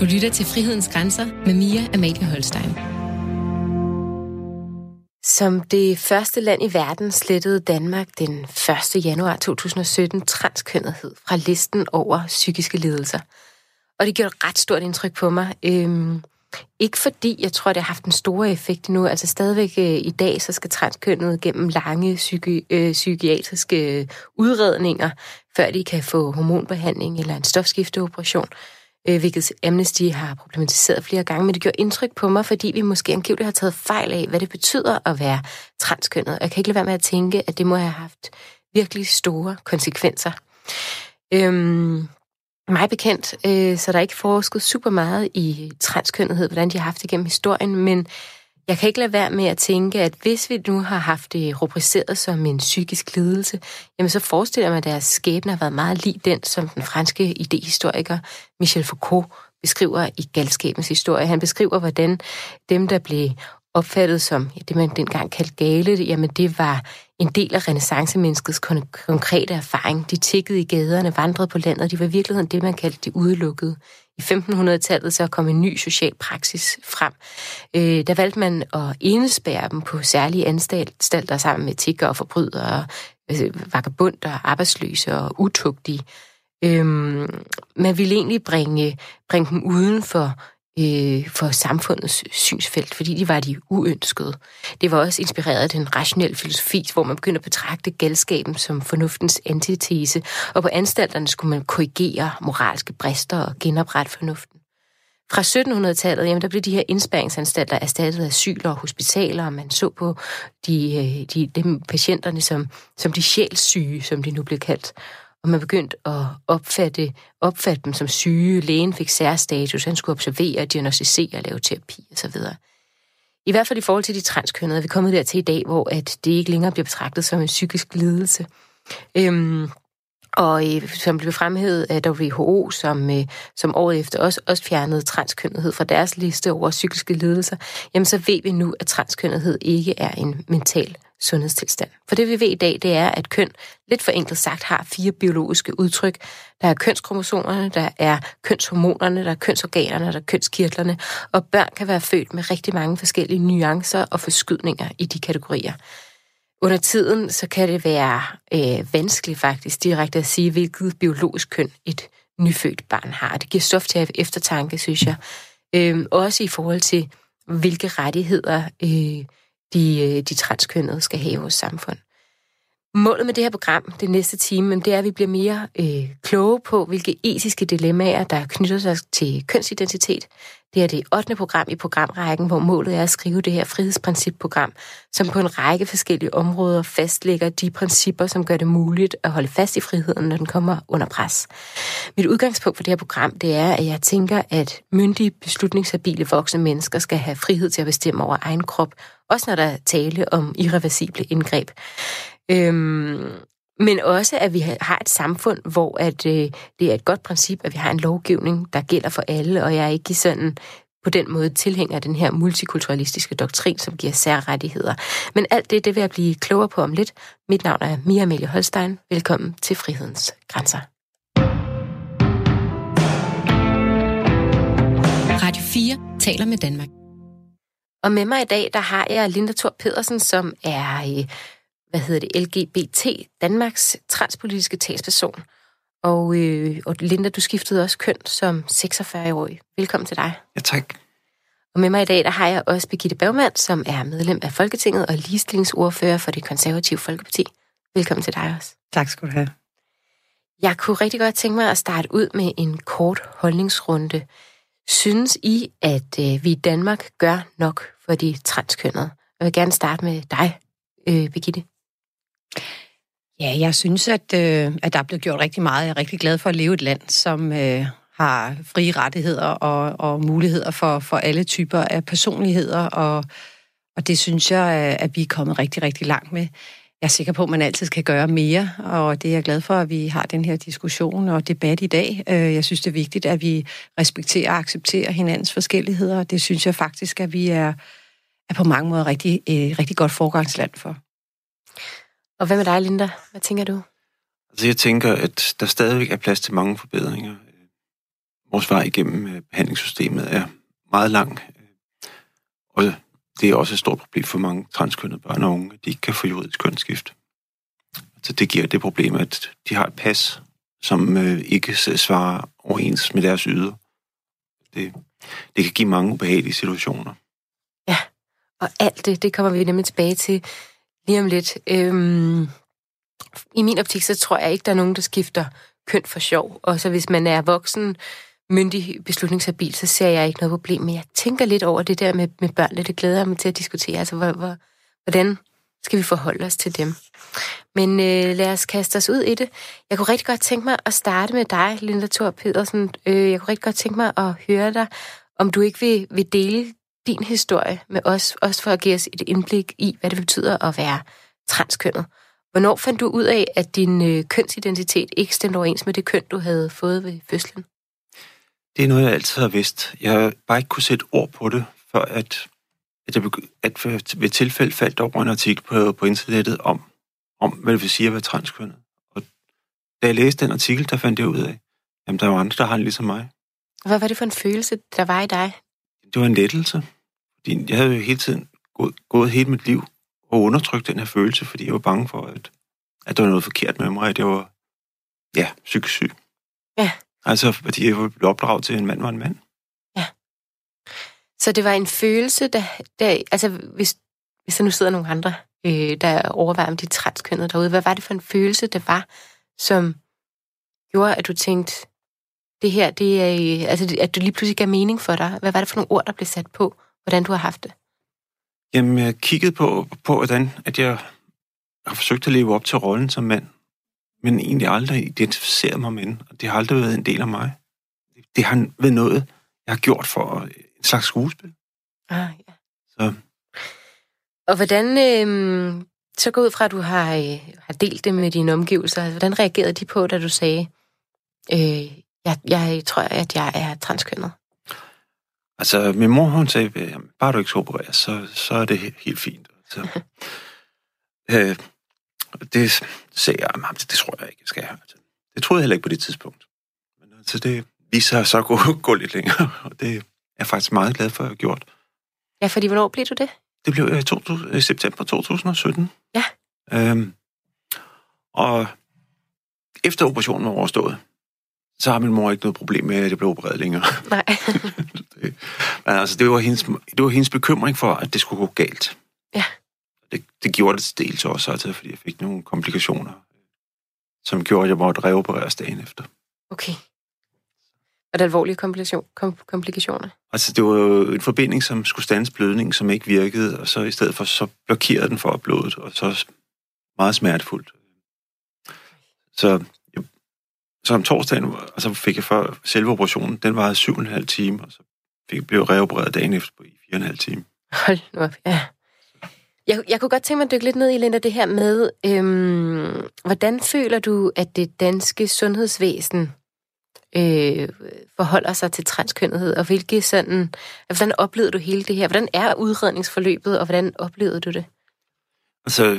Du lytter til Frihedens Grænser med Mia Amalie Holstein. Som det første land i verden slettede Danmark den 1. januar 2017 transkønnethed fra listen over psykiske lidelser. Og det gjorde et ret stort indtryk på mig. Øhm, ikke fordi jeg tror, det har haft en stor effekt nu. Altså stadigvæk øh, i dag, så skal transkønnet gennem lange psyki- øh, psykiatriske øh, udredninger, før de kan få hormonbehandling eller en stofskifteoperation øh, Øh, hvilket Amnesty har problematiseret flere gange, men det gjorde indtryk på mig, fordi vi måske angiveligt har taget fejl af, hvad det betyder at være transkønnet. Jeg kan ikke lade være med at tænke, at det må have haft virkelig store konsekvenser. Øhm, mig bekendt, øh, så der er ikke forsket super meget i transkønnethed, hvordan de har haft det gennem historien, men jeg kan ikke lade være med at tænke, at hvis vi nu har haft det rubriceret som en psykisk lidelse, jamen så forestiller jeg mig, at deres skæbne har været meget lig den, som den franske idehistoriker Michel Foucault beskriver i Galskabens historie. Han beskriver, hvordan dem, der blev opfattet som det, man dengang kaldte gale, jamen det var en del af renaissancemenneskets kon- konkrete erfaring. De tikkede i gaderne, vandrede på landet, de var i virkeligheden det, man kaldte de udelukkede. I 1500-tallet så kom en ny social praksis frem. Øh, der valgte man at indespærre dem på særlige anstalter sammen med tigger og forbrydere, øh, vagabunder, arbejdsløse og utugtige. Øh, man ville egentlig bringe, bringe dem uden for øh, for samfundets synsfelt, fordi de var de uønskede. Det var også inspireret af den rationelle filosofi, hvor man begyndte at betragte galskaben som fornuftens antitese, og på anstalterne skulle man korrigere moralske brister og genoprette fornuften. Fra 1700-tallet, jamen, der blev de her indspæringsanstalter erstattet af asyler og hospitaler, og man så på de, de, de, dem patienterne som, som de sjælsyge, som de nu blev kaldt og man begyndte at opfatte, opfatte dem som syge. Lægen fik særstatus, han skulle observere, diagnostisere, lave terapi osv. I hvert fald i forhold til de transkønnede er vi kommet dertil i dag, hvor at det ikke længere bliver betragtet som en psykisk lidelse. Øhm, og øh, som blev fremhævet af WHO, som, øh, som året efter også, også fjernede transkønnethed fra deres liste over psykiske lidelser, jamen så ved vi nu, at transkønnethed ikke er en mental sundhedstilstand. For det vi ved i dag, det er, at køn, lidt for enkelt sagt, har fire biologiske udtryk. Der er kønskromosomerne, der er kønshormonerne, der er kønsorganerne, der er kønskirtlerne, og børn kan være født med rigtig mange forskellige nuancer og forskydninger i de kategorier. Under tiden, så kan det være øh, vanskeligt faktisk direkte at sige, hvilket biologisk køn et nyfødt barn har. Det giver stof til eftertanke, synes jeg. Øh, også i forhold til, hvilke rettigheder øh, de, øh, de transkønnede skal have i vores samfund. Målet med det her program, det næste time, det er, at vi bliver mere øh, kloge på, hvilke etiske dilemmaer, der knytter sig til kønsidentitet. Det er det 8. program i programrækken, hvor målet er at skrive det her frihedsprincipprogram, som på en række forskellige områder fastlægger de principper, som gør det muligt at holde fast i friheden, når den kommer under pres. Mit udgangspunkt for det her program, det er, at jeg tænker, at myndige, beslutningshabile voksne mennesker skal have frihed til at bestemme over egen krop, også når der er tale om irreversible indgreb. Øhm, men også, at vi har et samfund, hvor at, øh, det er et godt princip, at vi har en lovgivning, der gælder for alle, og jeg er ikke sådan på den måde tilhænger den her multikulturalistiske doktrin, som giver særrettigheder. Men alt det, det vil jeg blive klogere på om lidt. Mit navn er Mia Amelie Holstein. Velkommen til Frihedens Grænser. Radio 4 taler med Danmark. Og med mig i dag, der har jeg Linda Thor Pedersen, som er øh, hvad hedder det, LGBT, Danmarks transpolitiske talsperson. Og, øh, og Linda, du skiftede også køn som 46-årig. Velkommen til dig. Ja, tak. Og med mig i dag, der har jeg også Birgitte Bergmann, som er medlem af Folketinget og ligestillingsordfører for det konservative Folkeparti. Velkommen til dig også. Tak skal du have. Jeg kunne rigtig godt tænke mig at starte ud med en kort holdningsrunde. Synes I, at øh, vi i Danmark gør nok for de transkønnede? Jeg vil gerne starte med dig, øh, Birgitte. Ja, jeg synes, at, øh, at der er blevet gjort rigtig meget. Jeg er rigtig glad for at leve i et land, som øh, har frie rettigheder og, og muligheder for, for alle typer af personligheder, og, og det synes jeg, øh, at vi er kommet rigtig, rigtig langt med. Jeg er sikker på, at man altid kan gøre mere, og det er jeg glad for, at vi har den her diskussion og debat i dag. Øh, jeg synes, det er vigtigt, at vi respekterer og accepterer hinandens forskelligheder, og det synes jeg faktisk, at vi er, er på mange måder rigtig, øh, rigtig godt forgangsland for. Og hvad med dig, Linda? Hvad tænker du? Altså, jeg tænker, at der stadigvæk er plads til mange forbedringer. vores vej igennem øh, behandlingssystemet er meget lang. Og det er også et stort problem for mange transkønnede børn og unge, at de ikke kan få juridisk kønsskift. Så det giver det problem, at de har et pas, som øh, ikke svarer overens med deres yder. Det, det kan give mange ubehagelige situationer. Ja, og alt det, det kommer vi nemlig tilbage til lige om lidt. Øhm, I min optik, så tror jeg ikke, der er nogen, der skifter køn for sjov. Og så hvis man er voksen, myndig beslutningshabil, så ser jeg ikke noget problem. Men jeg tænker lidt over det der med, med børnene. Det glæder jeg mig til at diskutere. Altså, hvor, hvor, hvordan skal vi forholde os til dem? Men øh, lad os kaste os ud i det. Jeg kunne rigtig godt tænke mig at starte med dig, Linda Thor Pedersen. Øh, jeg kunne rigtig godt tænke mig at høre dig, om du ikke vil, vil dele din historie med os, også for at give os et indblik i, hvad det betyder at være transkønnet. Hvornår fandt du ud af, at din øh, kønsidentitet ikke stemte overens med det køn, du havde fået ved fødslen? Det er noget, jeg altid har vidst. Jeg har bare ikke kunne sætte ord på det, for at, at, jeg, at ved tilfælde faldt over en artikel på, på internettet om, om, hvad det vil sige at være transkønnet. Og da jeg læste den artikel, der fandt jeg ud af, at der var andre, der har det ligesom mig. Hvad var det for en følelse, der var i dig? Det var en lettelse. Fordi jeg havde jo hele tiden gået, gået hele mit liv og undertrykt den her følelse, fordi jeg var bange for, at, at der var noget forkert med mig, at jeg var ja, psykisk syg. Ja. Altså, fordi jeg blev opdraget til, at en mand var en mand. Ja. Så det var en følelse, der... der altså, hvis, hvis der nu sidder nogle andre, øh, der overvejer om de transkønnede derude, hvad var det for en følelse, der var, som gjorde, at du tænkte, det her, det er, altså, at du lige pludselig gav mening for dig. Hvad var det for nogle ord, der blev sat på, hvordan du har haft det? Jamen, jeg kiggede på, på hvordan at jeg har forsøgt at leve op til rollen som mand, men egentlig aldrig identificeret mig med den, og det har aldrig været en del af mig. Det har været noget, jeg har gjort for en slags skuespil. Ah, ja. Så. Og hvordan, øh, så gå ud fra, at du har, øh, har delt det med dine omgivelser, altså, hvordan reagerede de på, da du sagde, øh, jeg, jeg tror, at jeg er transkønnet? Altså, min mor, hun sagde, bare du ikke skal operere, så, så er det helt fint. Så, øh, det sagde jeg, det, det tror jeg ikke, jeg skal have. Altså, det troede jeg heller ikke på det tidspunkt. Men altså, det viser sig så at gå, gå lidt længere, og det er jeg faktisk meget glad for, at jeg har gjort. Ja, fordi hvornår blev du det? Det blev i, 2000, i september 2017. Ja. Øhm, og efter operationen var overstået, så har min mor ikke noget problem med, at jeg blev opereret længere. Nej. det, men altså, det var, hendes, det var hendes bekymring for, at det skulle gå galt. Ja. Det, det gjorde det dels også, altså, fordi jeg fik nogle komplikationer, som gjorde, at jeg måtte reopereres dagen efter. Okay. Var det alvorlige komplikation, kom, komplikationer? Altså, det var jo en forbinding, som skulle stands blødning, som ikke virkede, og så i stedet for, så blokerede den for blodet, og så meget smertefuldt. Så så om torsdagen, og så fik jeg for selve operationen, den varede syv og en halv time, og så fik jeg blev reopereret dagen efter på i fire og en halv time. Hold nu op, ja. Jeg, jeg kunne godt tænke mig at dykke lidt ned i, Linda, det her med, øhm, hvordan føler du, at det danske sundhedsvæsen øh, forholder sig til transkønnethed, og hvilke sådan, hvordan oplevede du hele det her? Hvordan er udredningsforløbet, og hvordan oplevede du det? Altså,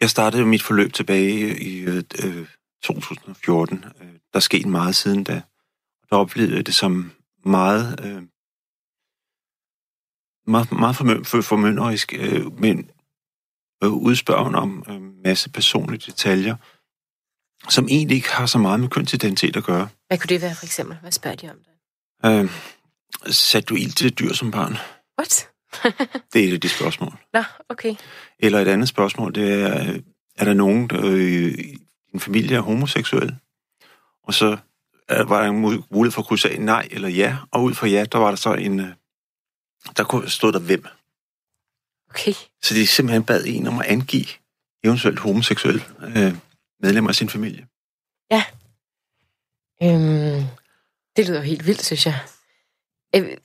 jeg startede mit forløb tilbage i øh, 2014. Øh, der skete meget siden da. Der oplevede jeg det som meget, øh, meget, meget formynderisk, øh, men øh, udspørgen om en øh, masse personlige detaljer, som egentlig ikke har så meget med kønsidentitet at gøre. Hvad kunne det være for eksempel? Hvad spørger de om det? Øh, Sat du ild til et dyr som barn? What? det er et af de spørgsmål. Nå, okay. Eller et andet spørgsmål, det er, er der nogen der, øh, din familie er homoseksuel, og så var der en mulighed for at kunne sige nej eller ja, og ud fra ja, der var der så en, øh, der stod der hvem. Okay. Så de simpelthen bad en om at angive eventuelt homoseksuel øh, medlemmer af sin familie. Ja. Øhm, det lyder helt vildt, synes jeg. Øh,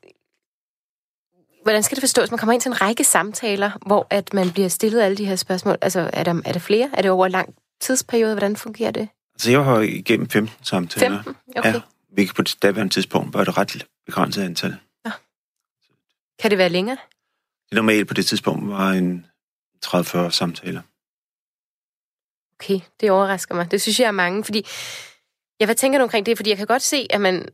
hvordan skal det forstås? Man kommer ind til en række samtaler, hvor at man bliver stillet alle de her spørgsmål. Altså, er der, er der flere? Er det over lang tidsperiode? Hvordan fungerer det? Altså, jeg har igennem 15 samtaler. 15? Okay. Ja, hvilket på det daværende tidspunkt var det ret begrænset antal. Ja. Kan det være længere? Det normale på det tidspunkt var en 30-40 samtaler. Okay, det overrasker mig. Det synes jeg er mange, fordi... Ja, hvad tænker du omkring det? Fordi jeg kan godt se, at man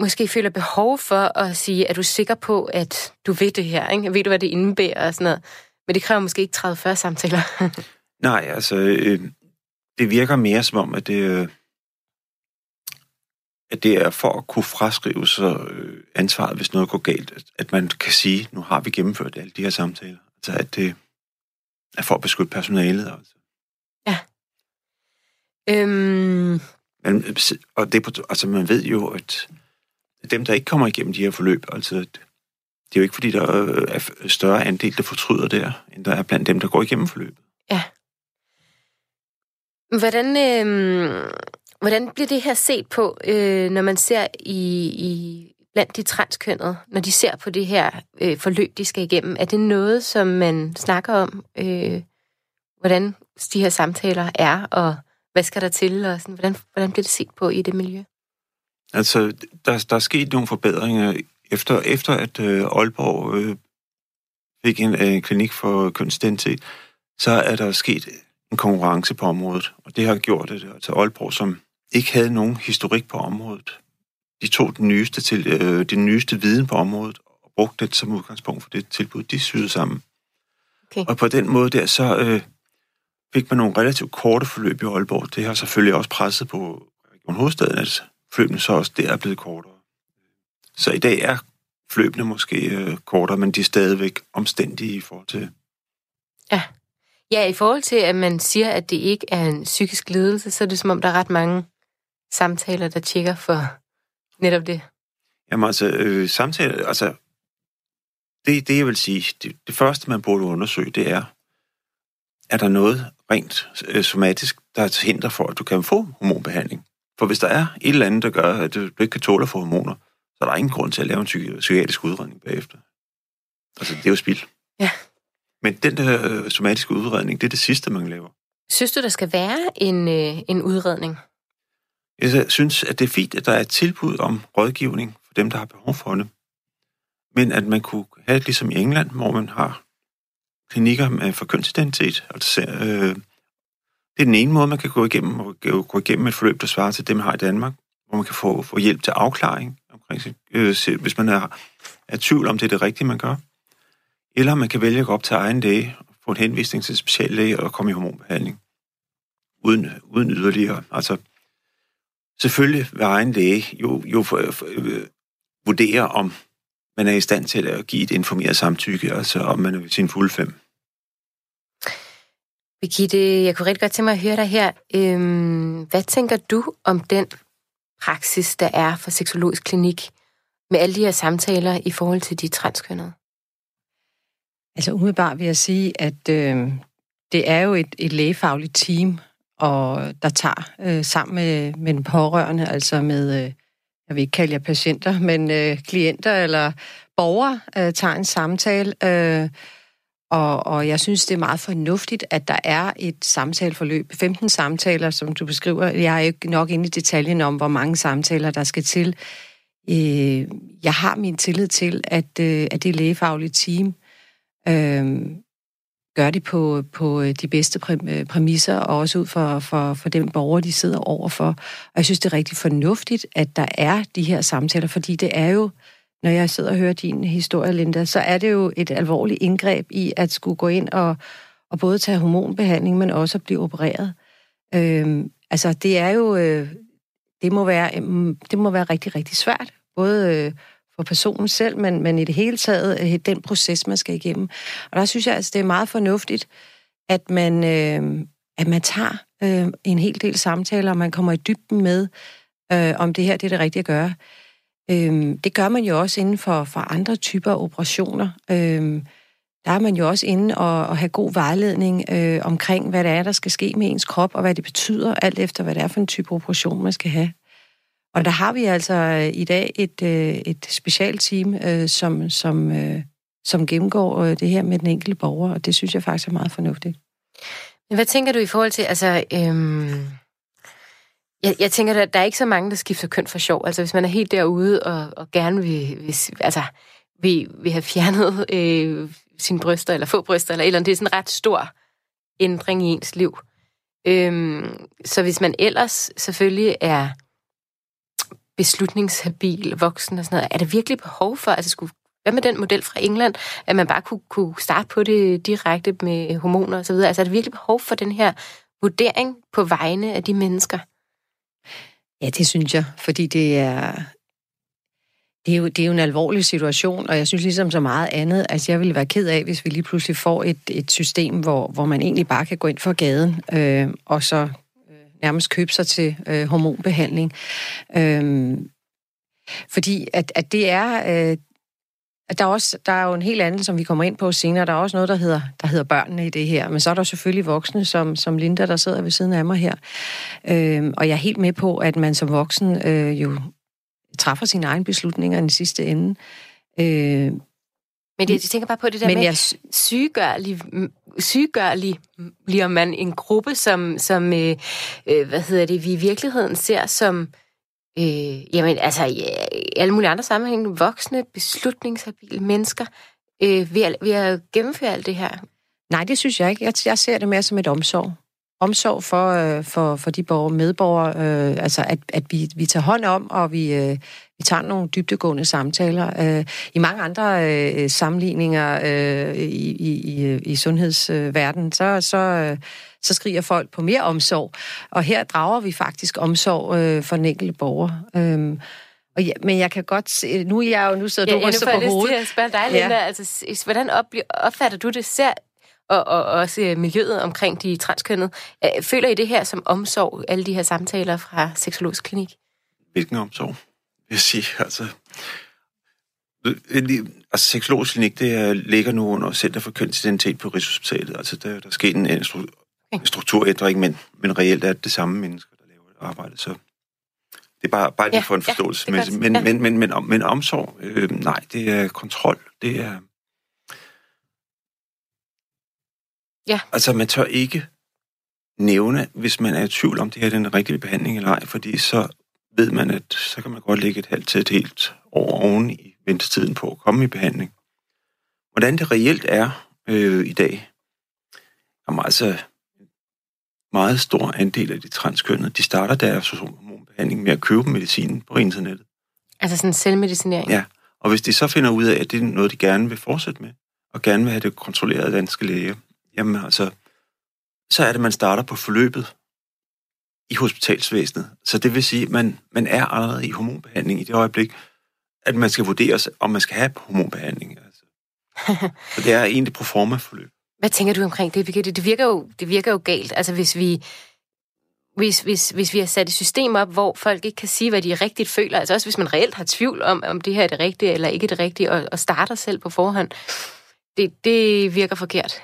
måske føler behov for at sige, er du sikker på, at du ved det her? Ikke? Ved du, hvad det indebærer og sådan noget? Men det kræver måske ikke 30-40 samtaler. Nej, altså, øh, det virker mere som om, at det, øh, at det er for at kunne fraskrive sig øh, ansvaret, hvis noget går galt. At, at man kan sige, nu har vi gennemført alle de her samtaler. Altså, at det er for at beskytte personalet. Altså. Ja. Øhm... Men, og det, altså, man ved jo, at dem, der ikke kommer igennem de her forløb, altså, det er jo ikke, fordi der er større andel, der fortryder der, end der er blandt dem, der går igennem forløbet. Ja. Hvordan, øh, hvordan bliver det her set på, øh, når man ser i, i blandt de transkønnede, når de ser på det her øh, forløb, de skal igennem? Er det noget, som man snakker om, øh, hvordan de her samtaler er, og hvad skal der til, og sådan, hvordan, hvordan bliver det set på i det miljø? Altså, der, der er sket nogle forbedringer efter, efter at øh, Aalborg øh, fik en, øh, klinik for kønsidentitet, så er der sket en konkurrence på området, og det har gjort det altså Aalborg, som ikke havde nogen historik på området. De tog den nyeste, til, øh, den nyeste viden på området og brugte det som udgangspunkt for det tilbud, de syede sammen. Okay. Og på den måde der, så øh, fik man nogle relativt korte forløb i Aalborg. Det har selvfølgelig også presset på Region Hovedstaden, at forløbene så også der er blevet kortere. Så i dag er forløbene måske øh, kortere, men de er stadigvæk omstændige i forhold til... Ja. Ja, i forhold til, at man siger, at det ikke er en psykisk lidelse, så er det som om, der er ret mange samtaler, der tjekker for netop det. Jamen altså, øh, samtaler, altså, det, det jeg vil sige, det, det første, man burde undersøge, det er, er der noget rent øh, somatisk, der er til hinder for, at du kan få hormonbehandling? For hvis der er et eller andet, der gør, at du ikke kan tåle at få hormoner, så er der ingen grund til at lave en psy- psykiatrisk udredning bagefter. Altså, det er jo spild. Ja. Men den der øh, somatiske udredning, det er det sidste, man laver. Synes du, der skal være en, øh, en udredning? Jeg synes, at det er fint, at der er et tilbud om rådgivning for dem, der har behov for det. Men at man kunne have det ligesom i England, hvor man har klinikker med for kønsidentitet. Altså, øh, det er den ene måde, man kan gå igennem, og gå igennem et forløb, der svarer til det, man har i Danmark, hvor man kan få, få hjælp til afklaring, omkring øh, hvis man er, er tvivl om, det er det rigtige, man gør. Eller man kan vælge at gå op til egen læge, få en henvisning til speciallæge og komme i hormonbehandling. Uden, uden yderligere. Altså, selvfølgelig vil egen læge jo, jo for, for, øh, vurdere, om man er i stand til at give et informeret samtykke, altså om man er ved sin fulde fem. Birgitte, jeg kunne rigtig godt tænke mig at høre dig her. Øhm, hvad tænker du om den praksis, der er for seksologisk klinik, med alle de her samtaler i forhold til de transkønnede? Altså umiddelbart vil jeg sige, at øh, det er jo et, et lægefagligt team, og der tager øh, sammen med, med den pårørende, altså med, øh, jeg vil ikke kalde jer patienter, men øh, klienter eller borgere, øh, tager en samtale. Øh, og, og jeg synes, det er meget fornuftigt, at der er et samtaleforløb. 15 samtaler, som du beskriver. Jeg er ikke nok inde i detaljen om, hvor mange samtaler, der skal til. Øh, jeg har min tillid til, at, øh, at det lægefaglige team øh, gør det på, på øh, de bedste øh, præmisser, og også ud for, for, for den borger, de sidder overfor. Og jeg synes, det er rigtig fornuftigt, at der er de her samtaler, fordi det er jo når jeg sidder og hører din historie, Linda, så er det jo et alvorligt indgreb i at skulle gå ind og, og både tage hormonbehandling, men også at blive opereret. Øhm, altså, det er jo... Øh, det må, være, mm, det må være rigtig, rigtig svært, både øh, for personen selv, men, men i det hele taget øh, den proces, man skal igennem. Og der synes jeg, altså, det er meget fornuftigt, at man, øh, at man tager øh, en hel del samtaler, og man kommer i dybden med, øh, om det her det er det rigtige at gøre. Øh, det gør man jo også inden for, for andre typer operationer. Øh, der er man jo også inde og, og have god vejledning øh, omkring, hvad det er, der skal ske med ens krop, og hvad det betyder, alt efter hvad det er for en type operation, man skal have. Og der har vi altså øh, i dag et, øh, et specialteam, øh, som, som, som gennemgår det her med den enkelte borger, og det synes jeg faktisk er meget fornuftigt. Men hvad tænker du i forhold til, altså... Øhm jeg, jeg tænker, at der er ikke så mange, der skifter køn for sjov. Altså, hvis man er helt derude og, og gerne vil, vil, altså, vil, vil have fjernet øh, sine bryster, eller få bryster, eller eller andet, det er sådan en ret stor ændring i ens liv. Øhm, så hvis man ellers selvfølgelig er beslutningshabil voksen og sådan noget. Er der virkelig behov for, altså skulle, hvad med den model fra England, at man bare kunne, kunne starte på det direkte med hormoner og så videre? Altså er der virkelig behov for den her vurdering på vegne af de mennesker? Ja, det synes jeg, fordi det er, det er, jo, det er jo en alvorlig situation, og jeg synes ligesom så meget andet, at jeg ville være ked af, hvis vi lige pludselig får et, et system, hvor, hvor man egentlig bare kan gå ind for gaden, øh, og så nærmest købe sig til øh, hormonbehandling. Øh, fordi at, at det er... Øh, at der, er også, der er jo en helt anden, som vi kommer ind på senere. Der er også noget, der hedder, der hedder børnene i det her. Men så er der selvfølgelig voksne, som, som Linda, der sidder ved siden af mig her. Øhm, og jeg er helt med på, at man som voksen øh, jo træffer sine egne beslutninger i den sidste ende. Øh, men jeg tænker bare på det der men med jeg... sygegørlig, sygegørlig bliver man en gruppe, som, som øh, øh, hvad hedder det, vi i virkeligheden ser som, øh, jamen altså i alle mulige andre sammenhænge, voksne, beslutningshabile mennesker, øh, ved, at, ved at gennemføre alt det her. Nej, det synes jeg ikke. Jeg, jeg ser det mere som et omsorg omsorg for, øh, for, for de borgere, medborgere, øh, altså at, at vi, vi tager hånd om, og vi, øh, vi tager nogle dybdegående samtaler. Øh, I mange andre øh, sammenligninger øh, i, i, i sundhedsverdenen, så, så, øh, så skriger folk på mere omsorg, og her drager vi faktisk omsorg øh, for den enkelte borger. Øh, og ja, men jeg kan godt se, nu er jeg jo, nu sidder ja, du ryster på hovedet. Jeg spørge dig, Linda, ja. altså, hvordan opfatter du det? Ser, og, og også miljøet omkring de transkønnede. Føler I det her som omsorg, alle de her samtaler fra Seksologisk Klinik? Hvilken omsorg, vil jeg sige. Altså, altså Seksologisk Klinik, det er, ligger nu under Center for Kønsidentitet på Rigshospitalet. Altså, der, der sker en, en, en strukturændring, men, men reelt er det det samme mennesker, der laver arbejdet. Så det er bare, bare lige for en forståelse. Ja, men, men, ja. men, men, men, men omsorg, øh, nej, det er kontrol. Det er Ja. Altså, man tør ikke nævne, hvis man er i tvivl om, det her er den rigtige behandling eller ej, fordi så ved man, at så kan man godt lægge et halvt til et helt år oven i ventetiden på at komme i behandling. Hvordan det reelt er øh, i dag, er altså meget stor andel af de transkønnede, de starter deres hormonbehandling med at købe medicinen på internettet. Altså sådan selvmedicinering? Ja, og hvis de så finder ud af, at det er noget, de gerne vil fortsætte med, og gerne vil have det kontrolleret af danske læger, Jamen altså, så er det, man starter på forløbet i hospitalsvæsenet. Så det vil sige, at man, man er allerede i hormonbehandling i det øjeblik, at man skal vurderes, om man skal have hormonbehandling. Altså. Så det er egentlig pro forma forløb. Hvad tænker du omkring det? Det virker jo, det virker jo galt. Altså hvis vi, hvis, hvis, hvis vi har sat et system op, hvor folk ikke kan sige, hvad de rigtigt føler, altså også hvis man reelt har tvivl om, om det her er det rigtige eller ikke det rigtige, og, og starter selv på forhånd, det, det virker forkert.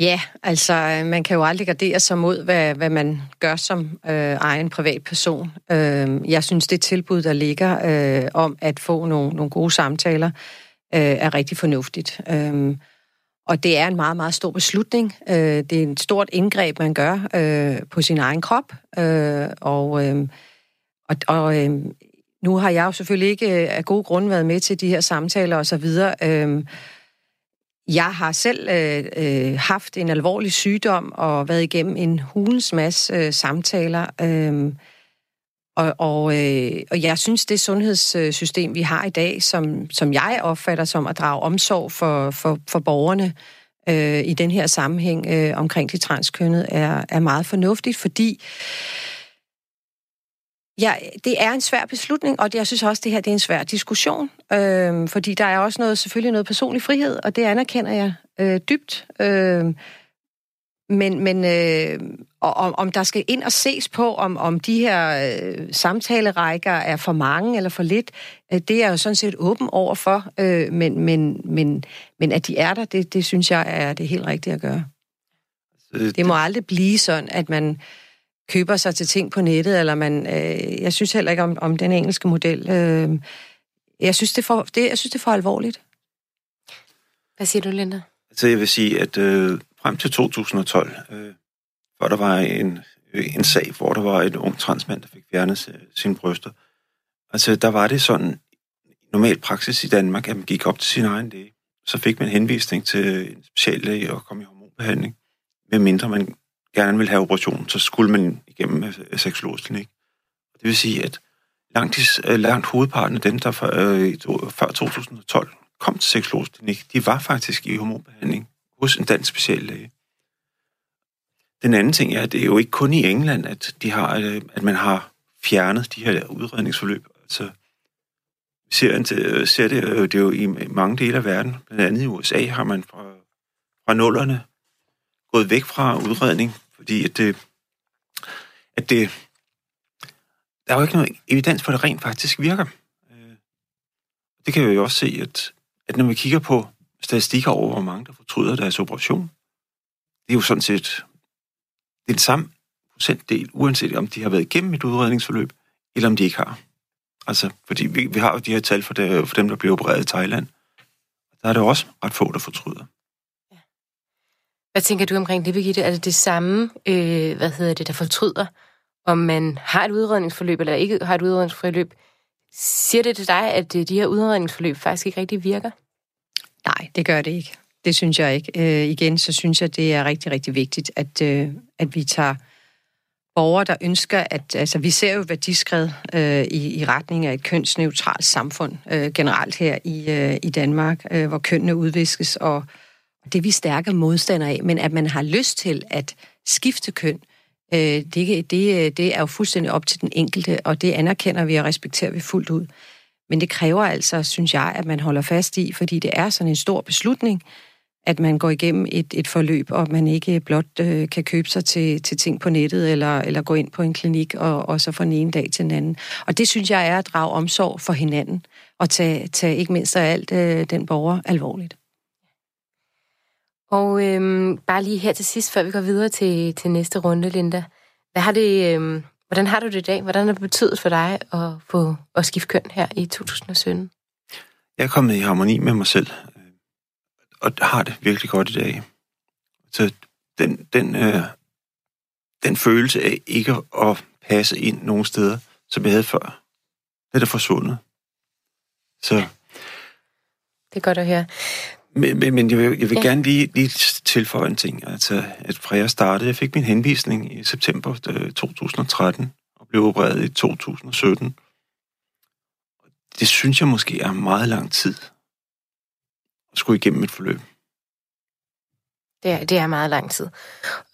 Ja, altså øh, man kan jo aldrig gardere sig mod, hvad, hvad man gør som øh, egen privatperson. Øh, jeg synes, det tilbud, der ligger øh, om at få nogle, nogle gode samtaler, øh, er rigtig fornuftigt. Øh, og det er en meget, meget stor beslutning. Øh, det er et stort indgreb, man gør øh, på sin egen krop. Øh, og øh, og, og øh, nu har jeg jo selvfølgelig ikke af gode grunde været med til de her samtaler osv., øh, jeg har selv øh, øh, haft en alvorlig sygdom og været igennem en hulens masse øh, samtaler. Øh, og, og, øh, og jeg synes, det sundhedssystem, vi har i dag, som, som jeg opfatter som at drage omsorg for, for, for borgerne øh, i den her sammenhæng øh, omkring de transkønnede, er, er meget fornuftigt, fordi Ja, det er en svær beslutning, og jeg synes også, det her det er en svær diskussion, øh, fordi der er også noget, selvfølgelig noget personlig frihed, og det anerkender jeg øh, dybt. Øh, men men øh, om, om der skal ind og ses på, om, om de her øh, samtalerækker er for mange eller for lidt, øh, det er jo sådan set åben over for, øh, men, men, men, men at de er der, det, det synes jeg er det helt rigtige at gøre. Altså, det må aldrig blive sådan, at man køber sig til ting på nettet, eller man, øh, jeg synes heller ikke om, om den engelske model. Øh, jeg, synes, det er for, det, jeg synes, det er for alvorligt. Hvad siger du, Linda? Altså, jeg vil sige, at øh, frem til 2012, øh, hvor der var en, øh, en sag, hvor der var en ung transmand, der fik fjernet sine bryster, altså, der var det sådan normal praksis i Danmark, at man gik op til sin egen læge. Så fik man henvisning til en speciallæge og kom i hormonbehandling, medmindre man gerne vil have operation, så skulle man igennem øh, seksologisk klinik. Det vil sige, at langt, øh, langt hovedparten af dem, der øh, før, øh, før 2012 kom til seksologsklinik, de var faktisk i hormonbehandling hos en dansk speciallæge. Den anden ting er, at det er jo ikke kun i England, at, de har, at man har fjernet de her udredningsforløb. Altså, vi ser, ser det, det er jo i mange dele af verden, blandt andet i USA, har man fra, fra nullerne gået væk fra udredning, fordi at det, at det, der er jo ikke noget evidens for, at det rent faktisk virker. Øh, det kan vi jo også se, at, at når vi kigger på statistikker over, hvor mange der fortryder deres operation, det er jo sådan set det er den samme procentdel, uanset om de har været igennem et udredningsforløb, eller om de ikke har. Altså, fordi vi, vi har jo de her tal for, det, for dem, der bliver opereret i Thailand. Der er det også ret få, der fortryder. Hvad tænker du omkring det, Birgitte? Er det det samme, øh, hvad hedder det, der fortryder, om man har et udredningsforløb, eller ikke har et udredningsforløb? Siger det til dig, at øh, de her udredningsforløb faktisk ikke rigtig virker? Nej, det gør det ikke. Det synes jeg ikke. Øh, igen, så synes jeg, det er rigtig, rigtig vigtigt, at, øh, at vi tager borgere, der ønsker, at altså, vi ser jo værdiskred øh, i, i retning af et kønsneutralt samfund øh, generelt her i, øh, i Danmark, øh, hvor kønnene udviskes, og det er vi stærke modstandere af, men at man har lyst til at skifte køn, øh, det, det, det er jo fuldstændig op til den enkelte, og det anerkender vi og respekterer vi fuldt ud. Men det kræver altså, synes jeg, at man holder fast i, fordi det er sådan en stor beslutning, at man går igennem et, et forløb, og man ikke blot øh, kan købe sig til, til ting på nettet, eller, eller gå ind på en klinik, og, og så fra den ene dag til den anden. Og det synes jeg er at drage omsorg for hinanden, og tage, tage ikke mindst af alt øh, den borger alvorligt. Og øhm, bare lige her til sidst, før vi går videre til, til næste runde, Linda. Hvad har det, øhm, hvordan har du det i dag? Hvordan har det betydet for dig at få at skifte køn her i 2017? Jeg er kommet i harmoni med mig selv og har det virkelig godt i dag. Så den, den, øh, den følelse af ikke at passe ind nogen steder, som jeg havde før, det er forsvundet. Så... Det er godt at høre. Men, men, men jeg vil, jeg vil ja. gerne lige, lige tilføje en ting. Altså, at fra jeg startede, jeg fik min henvisning i september 2013 øh, og blev opereret i 2017. Det synes jeg måske er meget lang tid at skulle igennem et forløb. Det er, det er meget lang tid.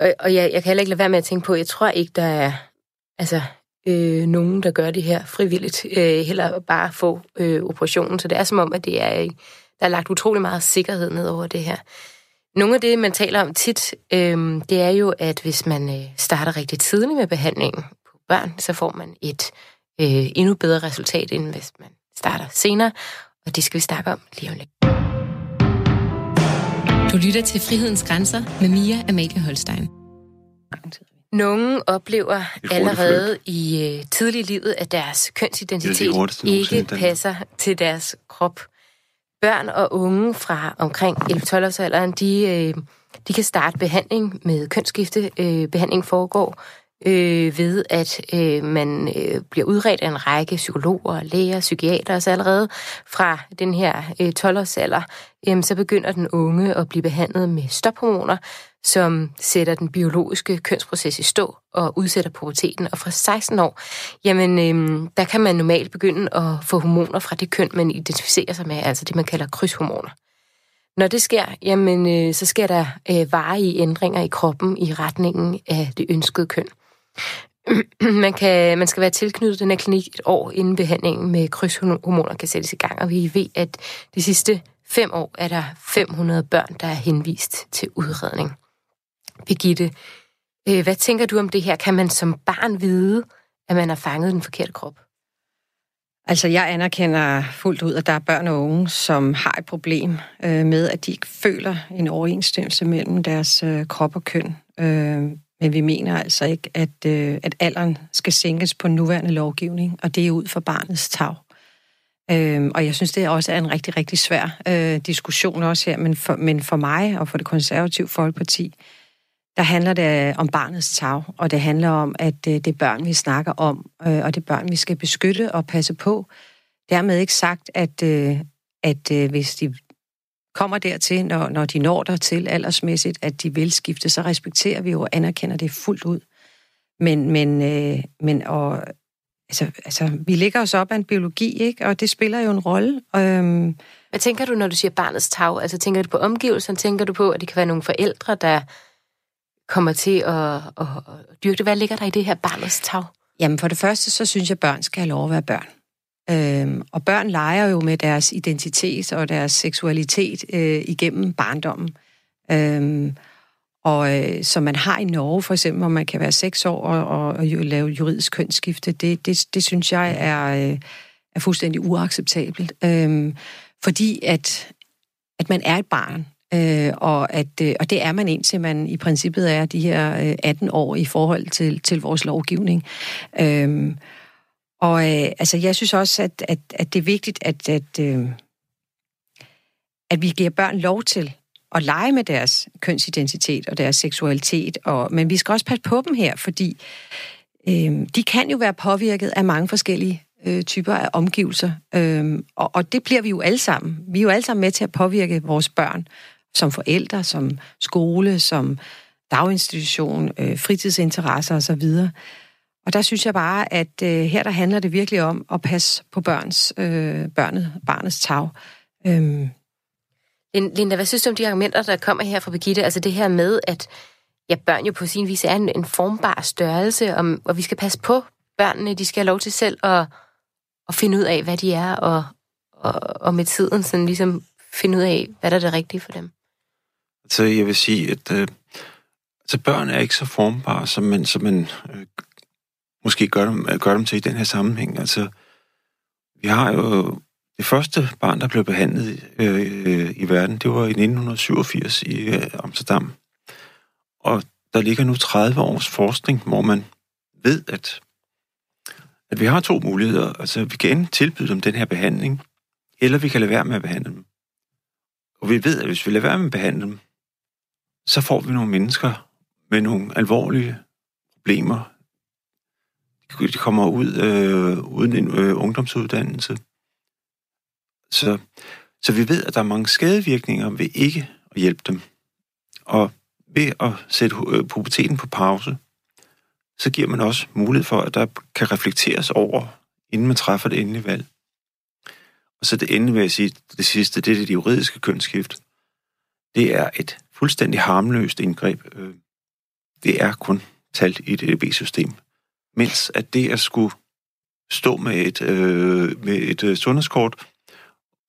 Og, og jeg, jeg kan heller ikke lade være med at tænke på, jeg tror ikke, der er altså, øh, nogen, der gør det her frivilligt, øh, heller bare få øh, operationen. Så det er som om, at det er, der er lagt utrolig meget sikkerhed ned over det her. Nogle af det, man taler om tit, øh, det er jo, at hvis man øh, starter rigtig tidligt med behandlingen på børn, så får man et øh, endnu bedre resultat, end hvis man starter senere. Og det skal vi snakke om lige om lidt. Du lytter til Frihedens Grænser med Mia Amalie Holstein. Nogle oplever allerede i uh, tidlig livet, at deres kønsidentitet ikke passer til deres krop. Børn og unge fra omkring 11-12-årsalderen, de, øh, de kan starte behandling med kønsskifte. Uh, behandling foregår øh, ved, at øh, man øh, bliver udredt af en række psykologer, læger, psykiater, så allerede fra den her øh, 12-årsalder, øh, så begynder den unge at blive behandlet med stophormoner, som sætter den biologiske kønsproces i stå og udsætter puberteten. Og fra 16 år, jamen, øh, der kan man normalt begynde at få hormoner fra det køn, man identificerer sig med, altså det, man kalder krydshormoner. Når det sker, jamen, øh, så sker der øh, varige ændringer i kroppen i retningen af det ønskede køn. man, kan, man skal være tilknyttet den her klinik et år, inden behandlingen med krydshormoner kan sættes i gang, og vi ved, at de sidste fem år er der 500 børn, der er henvist til udredning. Birgitte, øh, hvad tænker du om det her? Kan man som barn vide, at man har fanget den forkerte krop? Altså, jeg anerkender fuldt ud, at der er børn og unge, som har et problem øh, med, at de ikke føler en overensstemmelse mellem deres øh, krop og køn. Øh, men vi mener altså ikke, at, øh, at alderen skal sænkes på nuværende lovgivning, og det er ud for barnets tag. Øh, og jeg synes, det også er en rigtig, rigtig svær øh, diskussion også her, men for, men for mig og for det konservative folkeparti, der handler det øh, om barnets tag, og det handler om, at øh, det er børn, vi snakker om, øh, og det er børn, vi skal beskytte og passe på. Dermed ikke sagt, at, at hvis de kommer dertil, når, når de når dertil aldersmæssigt, at de vil skifte, så respekterer vi jo og anerkender det fuldt ud. Men, men, øh, men og altså, altså, vi ligger os op af en biologi, ikke? og det spiller jo en rolle. Øhm, Hvad tænker du, når du siger barnets tag? Altså tænker du på omgivelserne? Tænker du på, at det kan være nogle forældre, der kommer til at, at, dyrke det? Hvad ligger der i det her barnets tag? Jamen for det første, så synes jeg, at børn skal have lov at være børn. Øhm, og børn leger jo med deres identitet og deres seksualitet øh, igennem barndommen. Øhm, og øh, som man har i Norge for eksempel, hvor man kan være seks år og, og, og lave juridisk kønsskifte, det, det, det synes jeg er, øh, er fuldstændig uacceptabelt. Øhm, fordi at, at man er et barn, øh, og, at, øh, og det er man indtil man i princippet er de her øh, 18 år i forhold til, til vores lovgivning. Øh, og øh, altså, jeg synes også, at, at, at det er vigtigt, at, at, øh, at vi giver børn lov til at lege med deres kønsidentitet og deres seksualitet. Og, men vi skal også passe på dem her, fordi øh, de kan jo være påvirket af mange forskellige øh, typer af omgivelser. Øh, og, og det bliver vi jo alle sammen. Vi er jo alle sammen med til at påvirke vores børn som forældre, som skole, som daginstitution, øh, fritidsinteresser osv. Og der synes jeg bare, at øh, her der handler det virkelig om at passe på børns, øh, børnet, barnets tag. Øhm. Linda, hvad synes du om de argumenter, der kommer her fra Birgitte? Altså det her med, at ja, børn jo på sin vis er en, en formbar størrelse, om, og vi skal passe på børnene. De skal have lov til selv at, at finde ud af, hvad de er, og, og, og med tiden sådan ligesom finde ud af, hvad der er det rigtige for dem. Så jeg vil sige, at øh, altså børn er ikke så formbare, som man, som man øh, måske gør dem, øh, gør dem til i den her sammenhæng. Altså, vi har jo det første barn, der blev behandlet øh, i verden, det var i 1987 i øh, Amsterdam. Og der ligger nu 30 års forskning, hvor man ved, at, at vi har to muligheder. Altså, vi kan enten tilbyde dem den her behandling, eller vi kan lade være med at behandle dem. Og vi ved, at hvis vi lader være med at behandle dem, så får vi nogle mennesker med nogle alvorlige problemer. De kommer ud øh, uden en øh, ungdomsuddannelse. Så, så vi ved, at der er mange skadevirkninger ved ikke at hjælpe dem. Og ved at sætte øh, puberteten på pause, så giver man også mulighed for, at der kan reflekteres over, inden man træffer det endelige valg. Og så det endelige vil jeg sige, det sidste, det er det juridiske kønsskift. Det er et fuldstændig harmløst indgreb. Øh, det er kun talt i et EDB-system. Mens at det at skulle stå med et, øh, med et øh, sundhedskort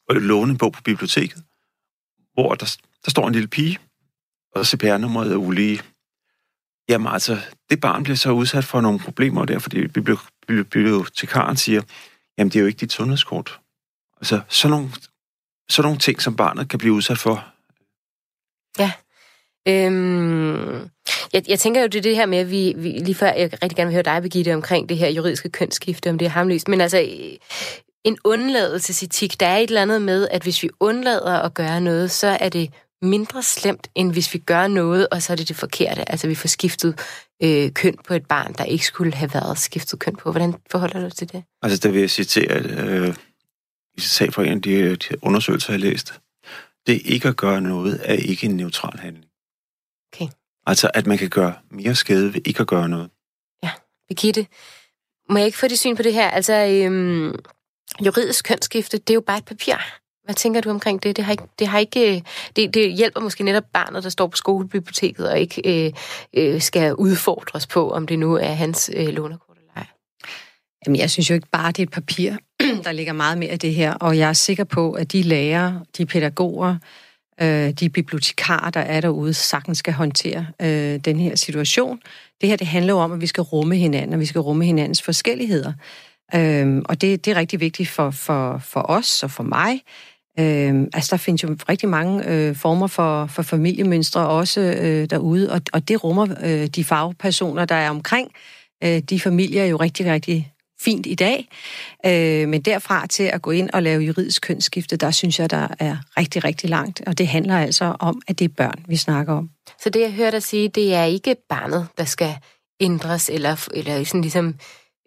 og låne en bog på biblioteket, hvor der, der står en lille pige, og CPR-nummeret er ulige. Jamen altså, det barn bliver så udsat for nogle problemer der, fordi bibliotekaren siger, jamen det er jo ikke dit sundhedskort. Altså, sådan nogle, sådan nogle ting, som barnet kan blive udsat for, Ja. Øhm, jeg, jeg tænker jo, det er det her med, at vi, vi lige før, jeg rigtig gerne vil høre dig, Birgitte, omkring det her juridiske kønsskifte, om det er hamløst, men altså en undladelsesetik, der er et eller andet med, at hvis vi undlader at gøre noget, så er det mindre slemt, end hvis vi gør noget, og så er det det forkerte. Altså vi får skiftet øh, køn på et barn, der ikke skulle have været skiftet køn på. Hvordan forholder du til det? Altså der vil jeg citere øh, et citat fra en af de, de undersøgelser, jeg har læst det ikke at gøre noget er ikke en neutral handling. Okay. Altså, at man kan gøre mere skade ved ikke at gøre noget. Ja, Birgitte, må jeg ikke få det syn på det her? Altså, øhm, juridisk kønsskifte, det er jo bare et papir. Hvad tænker du omkring det? Det, har ikke, det, har ikke, det, det hjælper måske netop barnet, der står på skolebiblioteket og ikke øh, øh, skal udfordres på, om det nu er hans øh, lånerkort eller ej. Jamen, jeg synes jo ikke bare, det er et papir. der ligger meget mere i det her, og jeg er sikker på, at de lærere, de pædagoger, øh, de bibliotekarer, der er derude, sagtens skal håndtere øh, den her situation. Det her, det handler jo om, at vi skal rumme hinanden, og vi skal rumme hinandens forskelligheder. Øh, og det, det er rigtig vigtigt for, for, for os og for mig. Øh, altså, der findes jo rigtig mange øh, former for, for familiemønstre også øh, derude, og, og det rummer øh, de fagpersoner, der er omkring øh, de familier jo rigtig, rigtig fint i dag. Øh, men derfra til at gå ind og lave juridisk kønsskifte, der synes jeg, der er rigtig, rigtig langt. Og det handler altså om, at det er børn, vi snakker om. Så det, jeg hørte dig sige, det er ikke barnet, der skal ændres, eller, eller sådan ligesom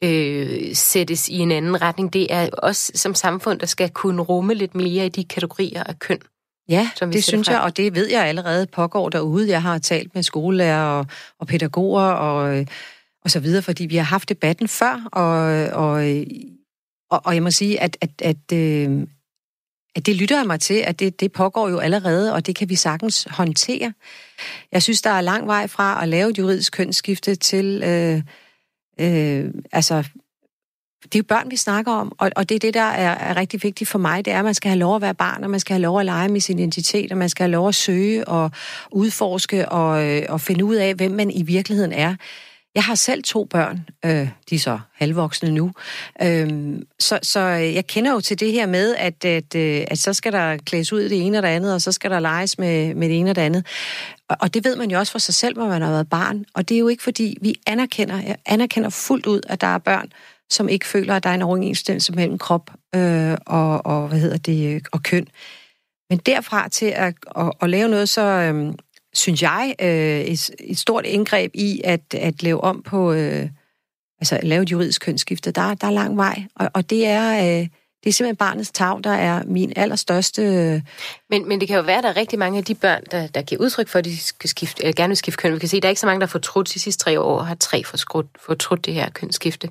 øh, sættes i en anden retning. Det er os som samfund, der skal kunne rumme lidt mere i de kategorier af køn. Ja, som det synes frem. jeg, og det ved jeg allerede pågår derude. Jeg har talt med skolelærer og, og pædagoger og og så videre, fordi vi har haft debatten før, og, og, og, og jeg må sige, at, at, at, øh, at det lytter jeg mig til, at det, det pågår jo allerede, og det kan vi sagtens håndtere. Jeg synes, der er lang vej fra at lave et juridisk kønsskifte til, øh, øh, altså, det er jo børn, vi snakker om, og, og det er det, der er, er rigtig vigtigt for mig, det er, at man skal have lov at være barn, og man skal have lov at lege med sin identitet, og man skal have lov at søge og udforske og, øh, og finde ud af, hvem man i virkeligheden er. Jeg har selv to børn, øh, de er så halvvoksne nu, øh, så, så jeg kender jo til det her med, at, at, øh, at så skal der klædes ud det ene og det andet, og så skal der leges med, med det ene og det andet. Og, og det ved man jo også for sig selv, når man har været barn, og det er jo ikke fordi, vi anerkender, jeg anerkender fuldt ud, at der er børn, som ikke føler, at der er en overensstemmelse mellem krop øh, og, og, hvad hedder det, øh, og køn. Men derfra til at, at, at lave noget så, øh, synes jeg, øh, et, et stort indgreb i at, at lave om på, øh, altså at lave et juridisk kønsskifte, der, der er lang vej. Og, og det er... Øh, det er simpelthen barnets tag, der er min allerstørste... Øh, men, men det kan jo være, at der er rigtig mange af de børn, der, der giver udtryk for, at de skal skifte, eller gerne vil skifte køn. Vi kan se, at der er ikke så mange, der har fortrudt de sidste tre år, har tre fortrudt det her kønsskifte.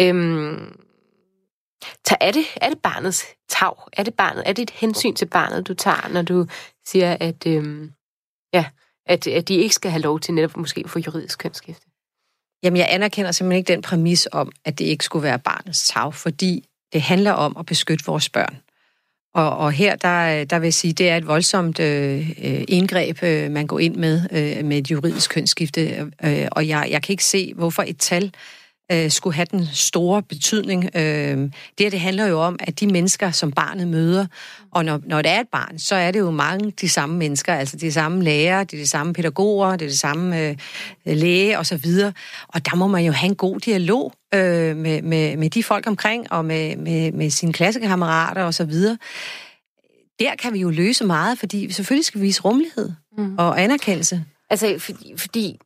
Øhm, så er det, er det barnets tag? Er det, barnet, er det et hensyn til barnet, du tager, når du siger, at, øhm, ja, at, at de ikke skal have lov til netop måske få juridisk kønsskifte? Jamen, jeg anerkender simpelthen ikke den præmis om, at det ikke skulle være barnets tag, fordi det handler om at beskytte vores børn. Og, og her, der, der vil jeg sige, det er et voldsomt øh, øh, indgreb, øh, man går ind med øh, med et juridisk kønsskifte. Øh, og jeg, jeg kan ikke se, hvorfor et tal øh, skulle have den store betydning. Øh, det her, det handler jo om, at de mennesker, som barnet møder, og når, når det er et barn, så er det jo mange de samme mennesker, altså de samme lærere, det er de samme pædagoger, det er det samme øh, læge og så videre. Og der må man jo have en god dialog øh, med, med, med de folk omkring, og med, med, med sine klassekammerater og så videre. Der kan vi jo løse meget, fordi selvfølgelig skal vi vise rummelighed mm. og anerkendelse. Altså, fordi, fordi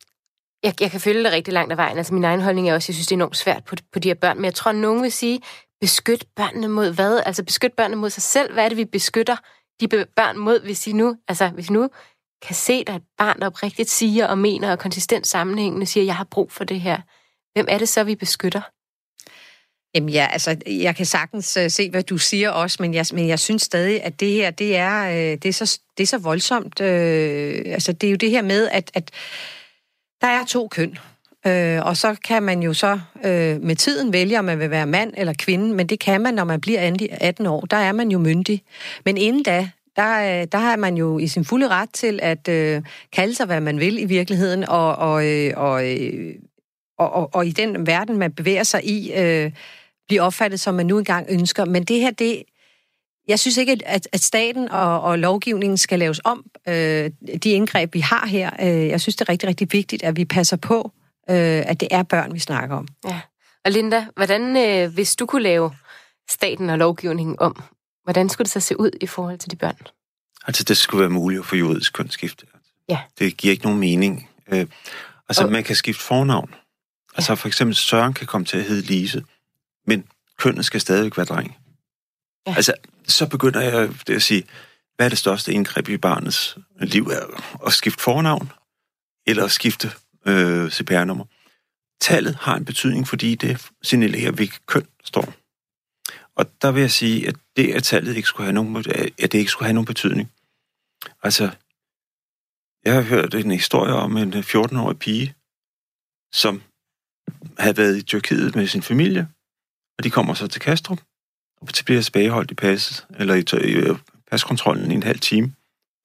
jeg, jeg kan følge det rigtig langt af vejen. Altså min egen holdning er også, jeg synes, det er enormt svært på, på de her børn. Men jeg tror, at nogen vil sige, beskyt børnene mod hvad? Altså beskyt børnene mod sig selv. Hvad er det, vi beskytter de børn mod, hvis de nu, altså hvis nu kan se, at et barn, der oprigtigt siger og mener og konsistent sammenhængende siger, jeg har brug for det her. Hvem er det så, vi beskytter? Jamen ja, altså, jeg kan sagtens uh, se, hvad du siger også, men jeg, men jeg synes stadig, at det her, det er, øh, det er, så, det er så voldsomt. Øh, altså, det er jo det her med, at, at to køn, øh, og så kan man jo så øh, med tiden vælge, om man vil være mand eller kvinde, men det kan man, når man bliver 18 år. Der er man jo myndig. Men inden da, der, øh, der har man jo i sin fulde ret til at øh, kalde sig, hvad man vil i virkeligheden, og, og, øh, og, øh, og, og, og i den verden, man bevæger sig i, øh, blive opfattet, som man nu engang ønsker. Men det her, det, jeg synes ikke, at, at staten og, og lovgivningen skal laves om. Øh, de indgreb, vi har her, øh, jeg synes, det er rigtig, rigtig vigtigt, at vi passer på, øh, at det er børn, vi snakker om. Ja. Og Linda, hvordan, øh, hvis du kunne lave staten og lovgivningen om, hvordan skulle det så se ud i forhold til de børn? Altså, det skulle være muligt at få juridisk kønsskifte. Ja. Det giver ikke nogen mening. Øh, altså, og... man kan skifte fornavn. Altså, ja. for eksempel Søren kan komme til at hedde Lise, men kønnet skal stadigvæk være dreng. Ja. Altså, så begynder jeg det at sige, hvad er det største indgreb i barnets liv? Er at skifte fornavn, eller at skifte øh, CPR-nummer. Tallet har en betydning, fordi det signalerer, hvilket køn står. Og der vil jeg sige, at det, at tallet ikke skulle have nogen, at det ikke skulle have nogen betydning. Altså, jeg har hørt en historie om en øh, 14-årig pige, som havde været i Tyrkiet med sin familie, og de kommer så til Kastrup, så bliver tilbageholdt i passet, eller i, i øh, paskontrollen i en halv time,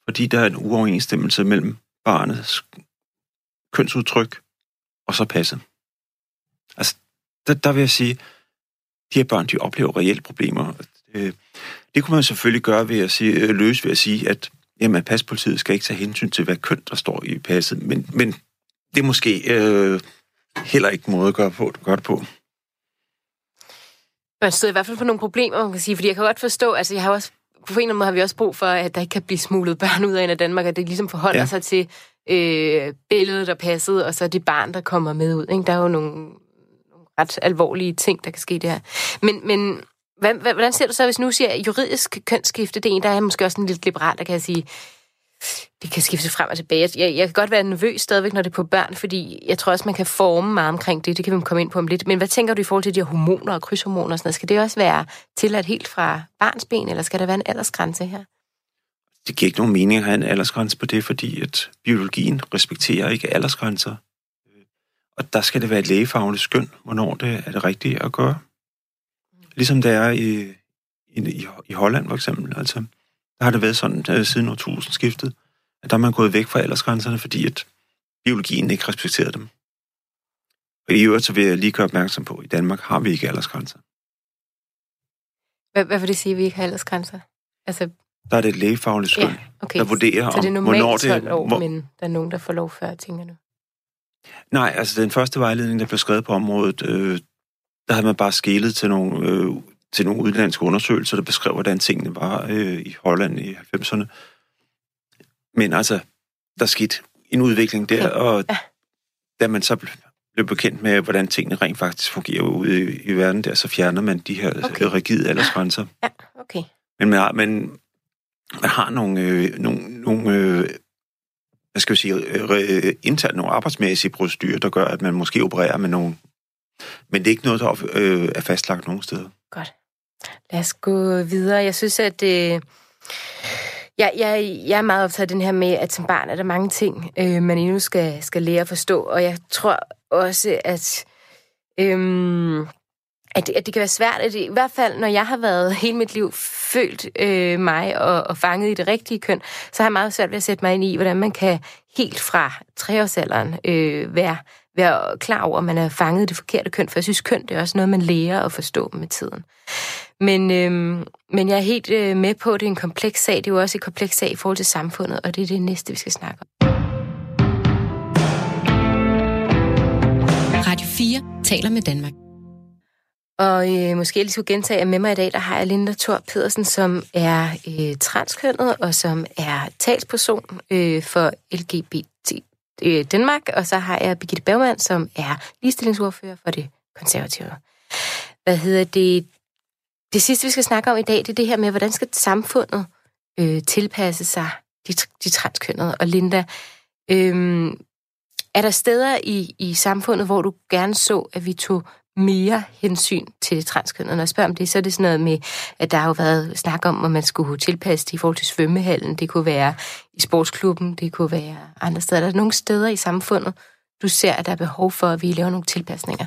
fordi der er en uoverensstemmelse mellem barnets kønsudtryk og så passet. Altså, der, der vil jeg sige, de her børn, de oplever reelle problemer. Det kunne man selvfølgelig gøre ved at sige, øh, løse ved at sige, at jamen, paspolitiet skal ikke tage hensyn til, hvad køn der står i passet, men, men det er måske øh, heller ikke en måde at gøre, på, gøre det på. Man stod i hvert fald på nogle problemer, man kan sige, fordi jeg kan godt forstå, altså jeg har også, på en eller anden måde har vi også brug for, at der ikke kan blive smuglet børn ud af Danmark, at det ligesom forholder ja. sig til øh, billedet, der passede, og så det barn, der kommer med ud. Ikke? Der er jo nogle, nogle ret alvorlige ting, der kan ske der. Men, men hvordan ser du så, hvis nu siger juridisk kønsskifte, det er en, der er måske også en lidt liberal, der kan sige, det kan skifte frem og tilbage. Jeg, jeg kan godt være nervøs stadigvæk, når det er på børn, fordi jeg tror også, man kan forme meget omkring det. Det kan vi komme ind på om lidt. Men hvad tænker du i forhold til de her hormoner og krydshormoner og sådan noget? Skal det også være tilladt helt fra barns ben, eller skal der være en aldersgrænse her? Det giver ikke nogen mening at have en aldersgrænse på det, fordi at biologien respekterer ikke aldersgrænser. Og der skal det være et lægefagligt skøn, hvornår det er det rigtige at gøre. Ligesom det er i, i, i Holland for eksempel. Altså, har det været sådan uh, siden årtusindskiftet, at der er man gået væk fra aldersgrænserne, fordi at biologien ikke respekterede dem. Og i øvrigt så vil jeg lige gøre opmærksom på, at i Danmark har vi ikke aldersgrænser. Hvad, hvad vil det sige, at vi ikke har aldersgrænser? Altså, der er det et lægefagligt skøn, ja, okay. der vurderer, så det er om, hvornår det... År, hvor... men der er nogen, der får lov før, tænker du? Nej, altså den første vejledning, der blev skrevet på området, øh, der havde man bare skælet til nogle, øh, til nogle udenlandske undersøgelser, der beskrev, hvordan tingene var øh, i Holland i 90'erne. Men altså, der skete en udvikling der, og ja. da man så blev bekendt med, hvordan tingene rent faktisk fungerer ude i, i verden der, så fjerner man de her okay. rigide aldersgrænser. Ja, okay. Men man, man, man har nogle, øh, nogle, nogle øh, hvad skal jeg sige, øh, internt nogle arbejdsmæssige procedurer, der gør, at man måske opererer med nogle... Men det er ikke noget, der øh, er fastlagt nogen steder. Godt. Lad os gå videre. Jeg synes, at... Øh, jeg, jeg, jeg er meget optaget af den her med, at som barn er der mange ting, øh, man endnu skal, skal lære at forstå. Og jeg tror også, at... Øh, at det, at det kan være svært, at det, i hvert fald når jeg har været hele mit liv følt øh, mig og, og fanget i det rigtige køn, så har jeg meget svært ved at sætte mig ind i, hvordan man kan helt fra treårsalderen øh, være, være klar over, at man er fanget i det forkerte køn, for jeg synes, køn det er også noget, man lærer at forstå med tiden. Men, øh, men jeg er helt øh, med på, at det er en kompleks sag. Det er jo også en kompleks sag i forhold til samfundet, og det er det næste, vi skal snakke om. Radio 4 taler med Danmark. Og øh, måske jeg lige skulle gentage, at med mig i dag, der har jeg Linda Thor Pedersen, som er øh, transkønnet, og som er talsperson øh, for LGBT øh, Danmark. Og så har jeg Birgitte Bergmann, som er ligestillingsordfører for det konservative. Hvad hedder det? Det sidste, vi skal snakke om i dag, det er det her med, hvordan skal samfundet øh, tilpasse sig de, de transkønnede. Og Linda, øh, er der steder i, i samfundet, hvor du gerne så, at vi tog mere hensyn til det transkønnede. Når jeg spørger om det, så er det sådan noget med, at der har jo været snak om, at man skulle tilpasse det i forhold til svømmehallen. Det kunne være i sportsklubben, det kunne være andre steder. Der er nogle steder i samfundet, du ser, at der er behov for, at vi laver nogle tilpasninger.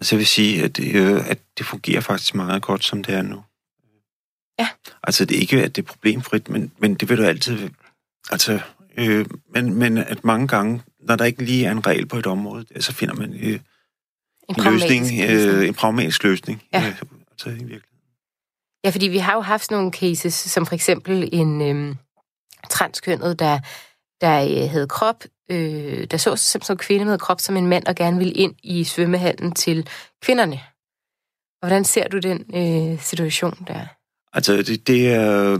Altså jeg vil sige, at det, øh, at det fungerer faktisk meget godt, som det er nu. Ja. Altså det er ikke, at det er problemfrit, men, men det vil du altid... Altså, øh, men, men at mange gange, når der ikke lige er en regel på et område, så finder man øh, en, løsning, øh, en pragmatisk løsning. Ja. Øh, altså, i virkeligheden. Ja, fordi vi har jo haft nogle cases, som for eksempel en øh, transkønnet, der, der øh, havde krop, øh, der så sig som kvinde med krop som en mand, og gerne ville ind i svømmehallen til kvinderne. Og hvordan ser du den øh, situation der? Altså, det, det, er,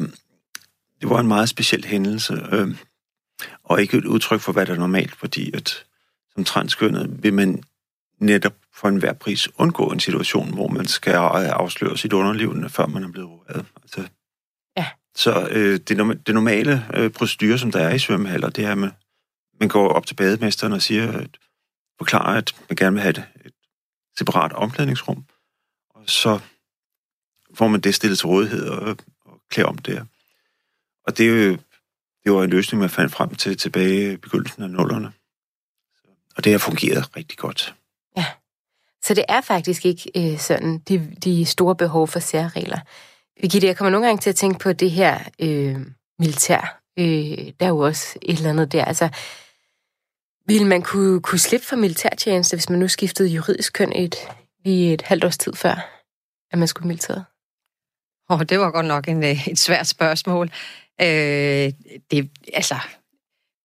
det var en meget speciel hændelse, øh, og ikke et udtryk for, hvad der er normalt, fordi at som transkønnet vil man netop for enhver pris undgå en situation, hvor man skal afsløre sit underliv, før man er blevet opereret. Altså, ja. Så øh, det, det normale øh, procedur, som der er i svømmehaller, det er, at man, man går op til bademesteren og siger, at, forklarer, at man gerne vil have et, et separat omklædningsrum, og så får man det stillet til rådighed og, og klæder om det. Og det, det var en løsning, man fandt frem til tilbage i begyndelsen af nullerne. Og det har fungeret rigtig godt. Så det er faktisk ikke øh, sådan de, de store behov for særregler. Birgitte, jeg kommer nogle gange til at tænke på det her øh, militær. Øh, der er jo også et eller andet der. Altså, ville man kunne, kunne slippe for militærtjeneste, hvis man nu skiftede juridisk køn et, i et halvt års tid før, at man skulle militæret? Åh, oh, det var godt nok en, øh, et svært spørgsmål. Øh, det, altså,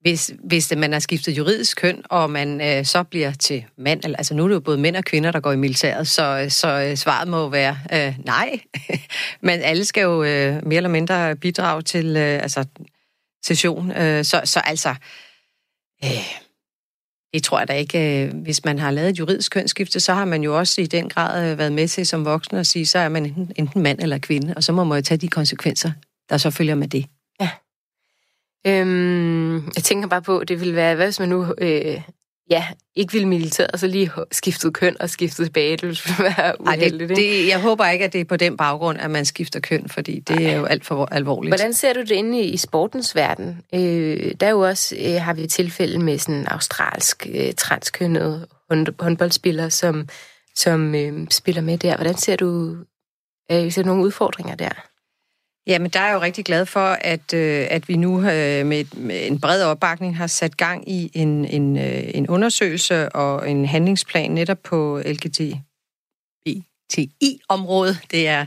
hvis, hvis man har skiftet juridisk køn, og man øh, så bliver til mand, altså nu er det jo både mænd og kvinder, der går i militæret, så, så øh, svaret må være øh, nej. Men alle skal jo øh, mere eller mindre bidrage til øh, altså, session. Øh, så, så altså, øh, det tror jeg da ikke. Øh, hvis man har lavet et juridisk kønsskifte, så har man jo også i den grad øh, været med til som voksen at sige, så er man enten, enten mand eller kvinde, og så må man jo tage de konsekvenser, der så følger med det. Ja. Øhm, jeg tænker bare på, det ville være, hvad hvis man nu øh, ja, ikke ville militæret, og så lige skiftet køn og skiftet tilbage. Det ville være uheldigt. Ej, det, det, jeg håber ikke, at det er på den baggrund, at man skifter køn, fordi det Ej. er jo alt for alvorligt. Hvordan ser du det inde i, i sportens verden? Øh, der er jo også, øh, har vi tilfælde med sådan australsk øh, transkønnet hånd, håndboldspiller, som, som øh, spiller med der. Hvordan ser du, øh, ser du nogle udfordringer der? Jamen, der er jeg jo rigtig glad for, at, øh, at vi nu øh, med, med en bred opbakning har sat gang i en, en, øh, en undersøgelse og en handlingsplan netop på LGBTI-området. Det er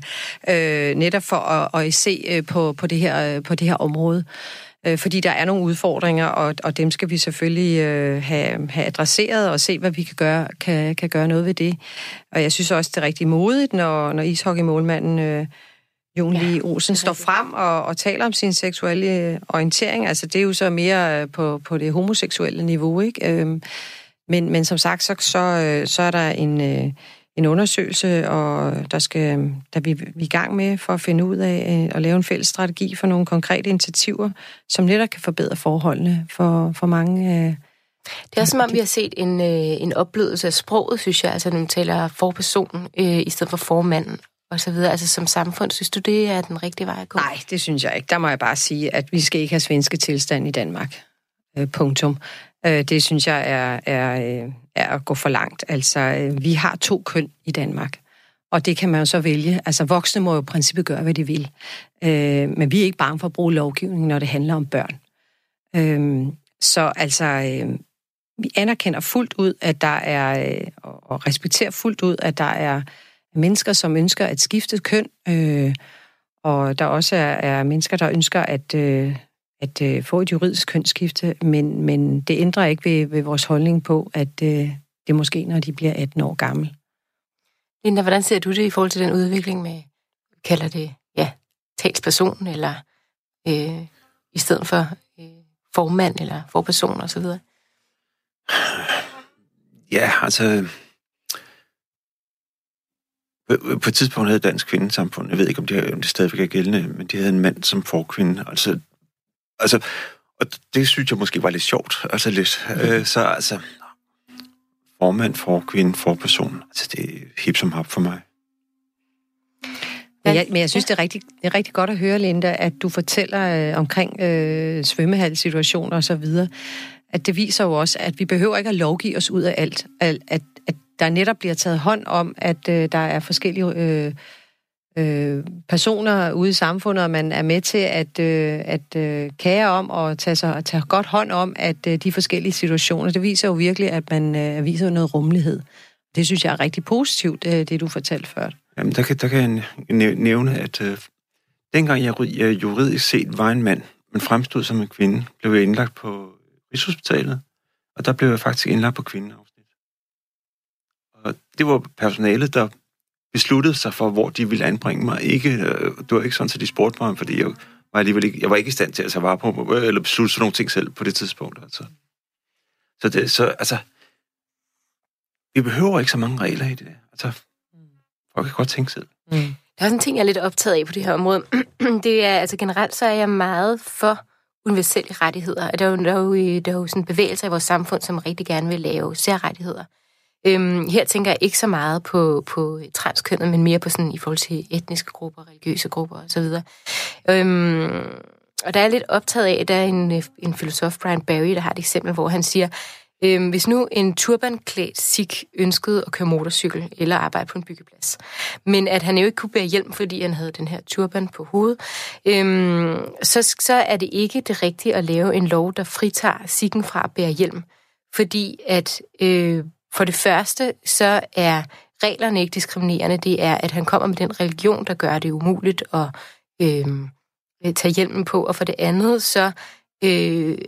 øh, netop for at, at se øh, på, på, det her, øh, på det her område. Øh, fordi der er nogle udfordringer, og, og dem skal vi selvfølgelig øh, have, have adresseret og se, hvad vi kan gøre, kan, kan gøre noget ved det. Og jeg synes også, det er rigtig modigt, når, når ishockeymålmanden... Øh, Jon ja, Lee Olsen står frem og, og taler om sin seksuelle orientering. Altså, det er jo så mere øh, på, på det homoseksuelle niveau, ikke? Øhm, men, men som sagt, så, så, øh, så er der en, øh, en undersøgelse, og der, skal, der vi, vi er i gang med for at finde ud af at lave en fælles strategi for nogle konkrete initiativer, som netop kan forbedre forholdene for, for mange det er som om, vi har set en, en opblødelse af sproget, synes jeg. Altså, når man taler forperson øh, i stedet for formanden og så videre. Altså som samfund, synes du, det er den rigtige vej at gå? Nej, det synes jeg ikke. Der må jeg bare sige, at vi skal ikke have svenske tilstand i Danmark. Øh, punktum. Øh, det synes jeg er, er, øh, er at gå for langt. Altså, øh, vi har to køn i Danmark. Og det kan man jo så vælge. Altså, voksne må jo i princippet gøre, hvad de vil. Øh, men vi er ikke bange for at bruge lovgivning, når det handler om børn. Øh, så altså, øh, vi anerkender fuldt ud, at der er, øh, og respekterer fuldt ud, at der er mennesker, som ønsker at skifte køn, øh, og der også er, er mennesker, der ønsker at, øh, at øh, få et juridisk kønsskifte, men, men det ændrer ikke ved, ved vores holdning på, at øh, det er måske, når de bliver 18 år gammel. Linda, hvordan ser du det i forhold til den udvikling med, kalder det, ja, talsperson, eller øh, i stedet for øh, formand, eller forperson osv.? Ja, altså, på et tidspunkt havde Dansk Kvindesamfund, jeg ved ikke, om det, om det stadigvæk er gældende, men de havde en mand som forkvinde. Altså, altså, og det synes jeg måske var lidt sjovt, altså lidt. Øh, så altså, formand, forkvinde, forperson, altså det er hip som hop for mig. Men jeg, men jeg synes, det er, rigtig, det er rigtig godt at høre, Linda, at du fortæller øh, omkring øh, svømmehalssituationer og så videre. At det viser jo også, at vi behøver ikke at lovgive os ud af alt. At, at der netop bliver taget hånd om, at øh, der er forskellige øh, øh, personer ude i samfundet, og man er med til at, øh, at øh, kære om og tage, sig, tage godt hånd om, at øh, de forskellige situationer, det viser jo virkelig, at man øh, viser noget rummelighed. Det synes jeg er rigtig positivt, det, øh, det du fortalte før. Jamen, der kan, der kan jeg nævne, at øh, dengang jeg, jeg juridisk set var en mand, men fremstod som en kvinde, blev jeg indlagt på Rigshospitalet, og der blev jeg faktisk indlagt på kvinden og det var personalet, der besluttede sig for, hvor de ville anbringe mig. Ikke, øh, det var ikke sådan, at de spurgte mig, fordi jeg var alligevel ikke, jeg var ikke i stand til altså, at tage vare på mig, eller beslutte sådan nogle ting selv på det tidspunkt. Altså. Så, det, så altså, vi behøver ikke så mange regler i det. Altså, folk kan godt tænke selv. Mm. Der er også en ting, jeg er lidt optaget af på det her område. det er, altså generelt så er jeg meget for universelle rettigheder. Der er jo, der er jo, der er jo sådan bevægelser i vores samfund, som rigtig gerne vil lave særrettigheder. Øhm, her tænker jeg ikke så meget på, på transkønnet, men mere på sådan i forhold til etniske grupper, religiøse grupper osv. Øhm, og der er lidt optaget af, at der er en, en filosof, Brian Barry, der har et eksempel, hvor han siger, øhm, hvis nu en turbanklædt sik ønskede at køre motorcykel eller arbejde på en byggeplads, men at han jo ikke kunne bære hjelm, fordi han havde den her turban på hovedet, øhm, så, så er det ikke det rigtige at lave en lov, der fritager sikken fra at bære hjelm, fordi at øh, for det første, så er reglerne ikke diskriminerende. Det er, at han kommer med den religion, der gør det umuligt at øhm, øh, tage hjelmen på. Og for det andet, så øh,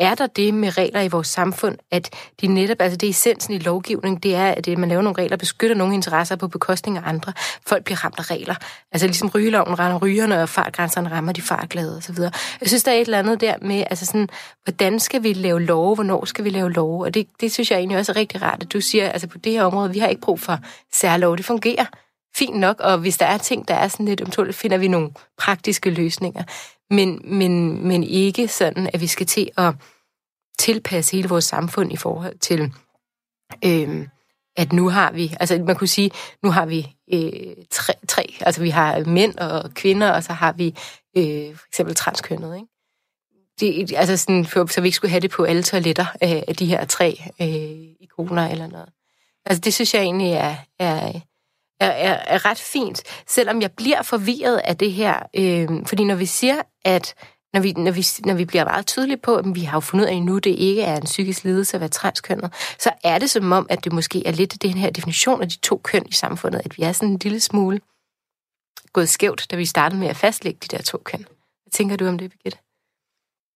er der det med regler i vores samfund, at de netop, altså det er essensen i lovgivning, det er, at øh, man laver nogle regler, beskytter nogle interesser på bekostning af andre. Folk bliver ramt af regler. Altså ligesom rygeloven rammer rygerne, og fartgrænserne rammer de fartglade osv. Jeg synes, der er et eller andet der med, altså sådan, hvordan skal vi lave love, hvornår skal vi lave love? Og det, det synes jeg egentlig også er rigtig rart, at du siger, altså på det her område, vi har ikke brug for særlov, det fungerer fint nok, og hvis der er ting, der er sådan lidt umtåligt, finder vi nogle praktiske løsninger men, men, men ikke sådan, at vi skal til at tilpasse hele vores samfund i forhold til, øh, at nu har vi, altså man kunne sige, nu har vi øh, tre, tre, altså vi har mænd og kvinder, og så har vi øh, for eksempel transkønnet, ikke? Det, altså sådan, for, så vi ikke skulle have det på alle toiletter øh, af de her tre øh, ikoner eller noget. Altså det synes jeg egentlig er, er, er, er, er ret fint, selvom jeg bliver forvirret af det her, øh, fordi når vi siger, at når vi, når vi, når vi bliver meget tydelige på, at vi har jo fundet ud af nu, at det ikke er en psykisk lidelse at være transkønnet, så er det som om, at det måske er lidt den her definition af de to køn i samfundet, at vi er sådan en lille smule gået skævt, da vi startede med at fastlægge de der to køn. Hvad tænker du om det, Birgitte?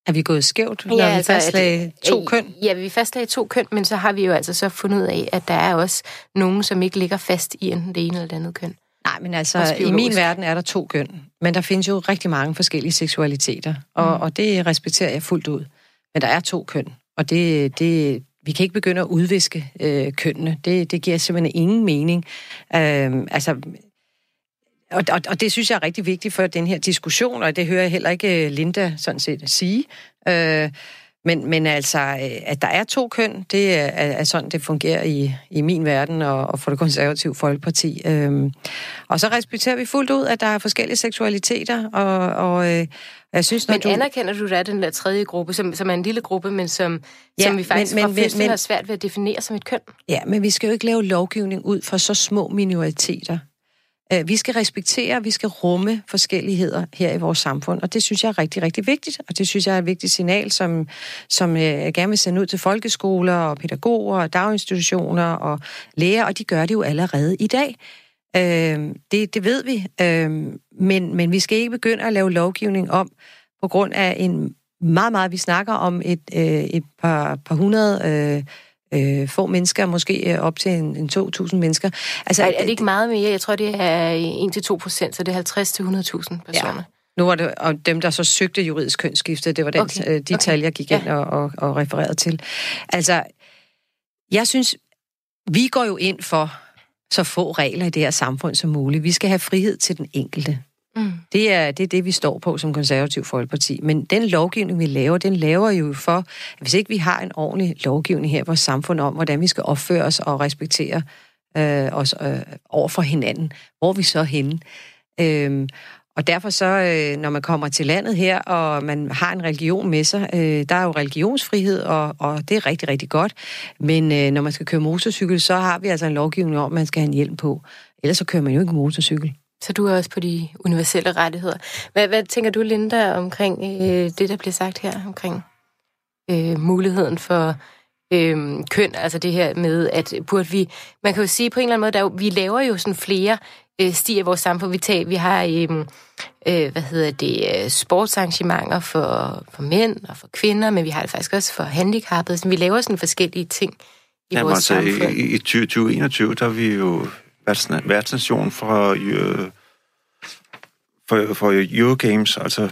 Er vi gået skævt, når ja, altså, vi fastlagde to øh, køn? Ja, vi fastlagde to køn, men så har vi jo altså så fundet ud af, at der er også nogen, som ikke ligger fast i enten det ene eller det andet køn. Nej, men altså, i min verden er der to køn. Men der findes jo rigtig mange forskellige seksualiteter, og, mm. og det respekterer jeg fuldt ud. Men der er to køn, og det, det, vi kan ikke begynde at udviske øh, kønnene. Det, det giver simpelthen ingen mening. Øh, altså, og, og, og det synes jeg er rigtig vigtigt for den her diskussion, og det hører jeg heller ikke øh, Linda sådan set sige. Øh, men, men altså, øh, at der er to køn, det er, er sådan, det fungerer i, i min verden og, og for det konservative folkeparti. Øhm, og så respekterer vi fuldt ud, at der er forskellige seksualiteter, og, og øh, jeg synes, men du... anerkender du, er den der tredje gruppe, som, som er en lille gruppe, men som, ja, som vi faktisk men, men, men, har svært ved at definere som et køn? Ja, men vi skal jo ikke lave lovgivning ud for så små minoriteter. Øh, vi skal respektere, vi skal rumme forskelligheder her i vores samfund, og det synes jeg er rigtig, rigtig vigtigt, og det synes jeg er et vigtigt signal, som, som øh, jeg gerne vil sende ud til folkeskoler og pædagoger og daginstitutioner og læger, og de gør det jo allerede i dag. Øh, det, det ved vi, øh, men, men vi skal ikke begynde at lave lovgivning om på grund af en meget, meget, vi snakker om et, øh, et par, par hundrede øh, få mennesker, måske øh, op til en, en 2.000 mennesker. Altså, er, er det ikke meget mere? Jeg tror, det er 1-2 procent, så det er 50-100.000 personer. Ja. Nu var det og dem, der så søgte juridisk kønsskifte, det var den, okay. Øh, de okay. tal, jeg gik ja. ind og, og, og refererede til. Altså, jeg synes, vi går jo ind for så få regler i det her samfund som muligt. Vi skal have frihed til den enkelte. Mm. Det, er, det er det, vi står på som konservativ folkeparti. Men den lovgivning, vi laver, den laver jo for, at hvis ikke vi har en ordentlig lovgivning her i vores samfund om, hvordan vi skal opføre os og respektere øh, os øh, over for hinanden, hvor er vi så henne? Øh, og derfor så, øh, når man kommer til landet her, og man har en religion med sig, øh, der er jo religionsfrihed, og, og det er rigtig, rigtig godt. Men øh, når man skal køre motorcykel, så har vi altså en lovgivning om, at man skal have en hjelm på. Ellers så kører man jo ikke motorcykel. Så du er også på de universelle rettigheder. Hvad, hvad tænker du, Linda, omkring øh, det, der bliver sagt her, omkring øh, muligheden for øh, køn, altså det her med, at burde vi, man kan jo sige på en eller anden måde, der vi laver jo sådan flere øh, stier i vores samfund. Vi, tager, vi har, øh, øh, hvad hedder det, øh, sportsarrangementer for, for mænd og for kvinder, men vi har det faktisk også for handicappede. Så vi laver sådan forskellige ting i Jamen, vores altså, samfund. I, i 2021, der er vi jo værtsnation for, øh, for, for Eurogames, altså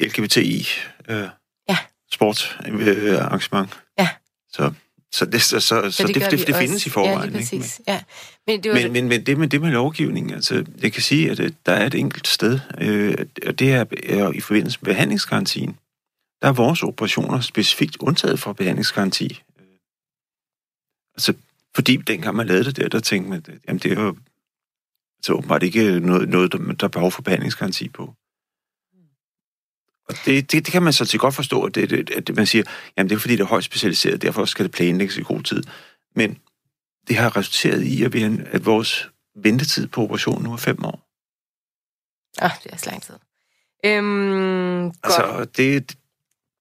LGBTI øh, ja. sportsarrangement. Øh, ja. Så, så det, så, så, så, så det, det, det, det findes i forvejen. Ja, præcis. Ikke? Men, ja. Men, det, var men, men, men det med det med lovgivning, altså, jeg kan sige, at øh, der er et enkelt sted, øh, og det er, er i forbindelse med behandlingsgarantien. Der er vores operationer specifikt undtaget fra behandlingsgaranti. Altså, fordi dengang man lavede det der, der tænkte man, jamen det er jo så åbenbart ikke noget, noget der, der er behov for behandlingsgaranti på. Og det, det, det kan man så til godt forstå, at, det, at man siger, jamen det er fordi, det er højt specialiseret, derfor skal det planlægges i god tid. Men det har resulteret i, at, vi, at vores ventetid på operationen nu er fem år. Ah, det er så lang tid. Øhm, altså, godt. det,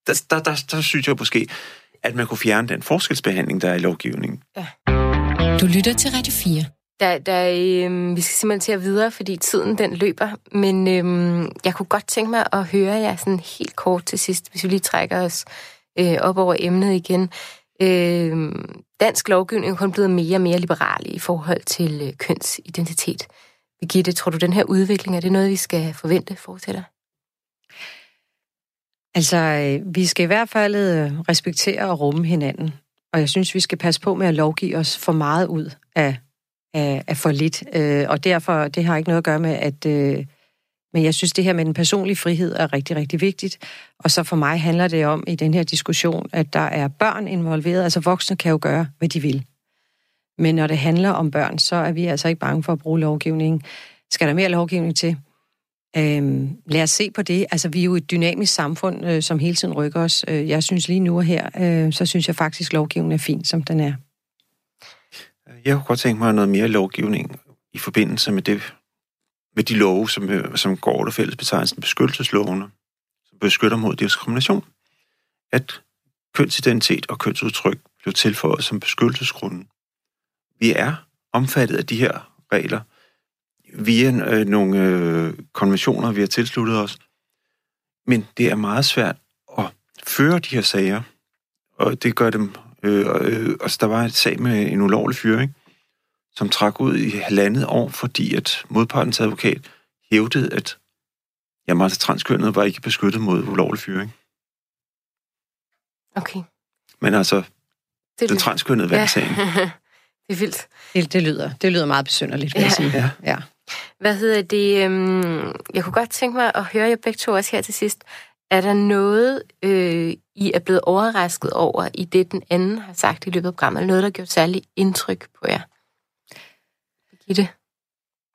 der, der, der, der synes jeg måske, at man kunne fjerne den forskelsbehandling, der er i lovgivningen. Ja. Du lytter til Radio 4. Der, der, øh, vi skal simpelthen til at videre, fordi tiden den løber. Men øh, jeg kunne godt tænke mig at høre jer sådan helt kort til sidst, hvis vi lige trækker os øh, op over emnet igen. Øh, dansk lovgivning er kun blevet mere og mere liberal i forhold til øh, kønsidentitet. Birgitte, tror du, den her udvikling, er det noget, vi skal forvente fortsætter? Altså, øh, vi skal i hvert fald øh, respektere og rumme hinanden. Og jeg synes, vi skal passe på med at lovgive os for meget ud af, af, af for lidt. Øh, og derfor, det har ikke noget at gøre med, at, øh, Men jeg synes, det her med den personlige frihed er rigtig, rigtig vigtigt. Og så for mig handler det om i den her diskussion, at der er børn involveret. Altså voksne kan jo gøre, hvad de vil. Men når det handler om børn, så er vi altså ikke bange for at bruge lovgivning. Skal der mere lovgivning til? Øhm, lad os se på det. Altså, vi er jo et dynamisk samfund, øh, som hele tiden rykker os. Øh, jeg synes lige nu og her, øh, så synes jeg faktisk, at lovgivningen er fin, som den er. Jeg kunne godt tænke mig noget mere lovgivning i forbindelse med det, med de love, som, øh, som går under fællesbetegnelsen beskyttelseslovene, som beskytter mod diskrimination. At kønsidentitet og kønsudtryk blev tilføjet som beskyttelsesgrunden. Vi er omfattet af de her regler via øh, nogle øh, konventioner, vi har tilsluttet os. Men det er meget svært at føre de her sager, og det gør dem... Øh, øh, altså, der var et sag med en ulovlig fyring, som trak ud i halvandet år, fordi at modpartens advokat hævdede, at jamen, altså, transkønnet var ikke beskyttet mod ulovlig fyring. Okay. Men altså, det den transkønnede vandt ja. sagen. det er vildt. Det, det, lyder, det lyder meget besynderligt, vil ja. jeg sige. Ja. ja. Hvad hedder det? Øhm, jeg kunne godt tænke mig at høre jer begge to også her til sidst. Er der noget, øh, I er blevet overrasket over i det, den anden har sagt i løbet af programmet? Eller noget, der har gjort særligt indtryk på jer? Birgitte?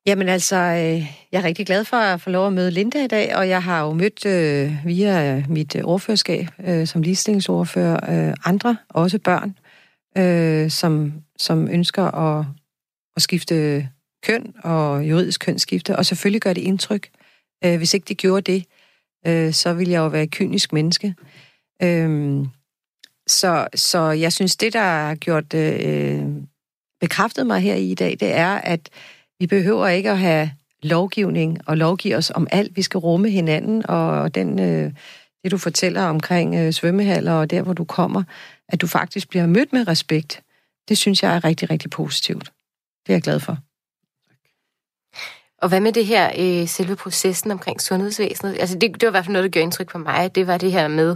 Jamen altså, øh, jeg er rigtig glad for at få lov at møde Linda i dag, og jeg har jo mødt øh, via mit ordførerskab øh, som ligestillingsordfører øh, andre, også børn, øh, som, som ønsker at, at skifte køn og juridisk kønsskifte, og selvfølgelig gør det indtryk. Øh, hvis ikke det gjorde det, øh, så ville jeg jo være et kynisk menneske. Øh, så, så jeg synes, det, der har gjort øh, bekræftet mig her i dag, det er, at vi behøver ikke at have lovgivning og lovgive os om alt. Vi skal rumme hinanden, og den, øh, det, du fortæller omkring øh, svømmehaller og der, hvor du kommer, at du faktisk bliver mødt med respekt, det synes jeg er rigtig, rigtig positivt. Det er jeg glad for. Og hvad med det her, øh, selve processen omkring sundhedsvæsenet? Altså, det, det var i hvert fald noget, der gjorde indtryk på mig. Det var det her med,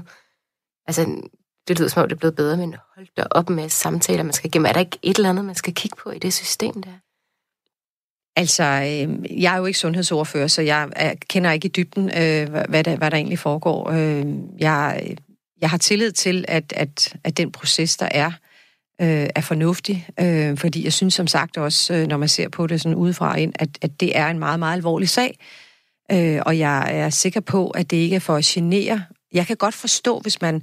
altså, det lyder som om, det er blevet bedre, men hold da op med samtaler, man skal igennem. Er der ikke et eller andet, man skal kigge på i det system der? Altså, øh, jeg er jo ikke sundhedsordfører, så jeg jeg kender ikke i dybden, øh, hvad, der, hvad der egentlig foregår. Øh, jeg, øh, jeg har tillid til, at, at, at den proces, der er, øh, Øh, er fornuftig, øh, fordi jeg synes som sagt også, øh, når man ser på det sådan udefra ind, at, at det er en meget, meget alvorlig sag, øh, og jeg er sikker på, at det ikke er for at genere. Jeg kan godt forstå, hvis man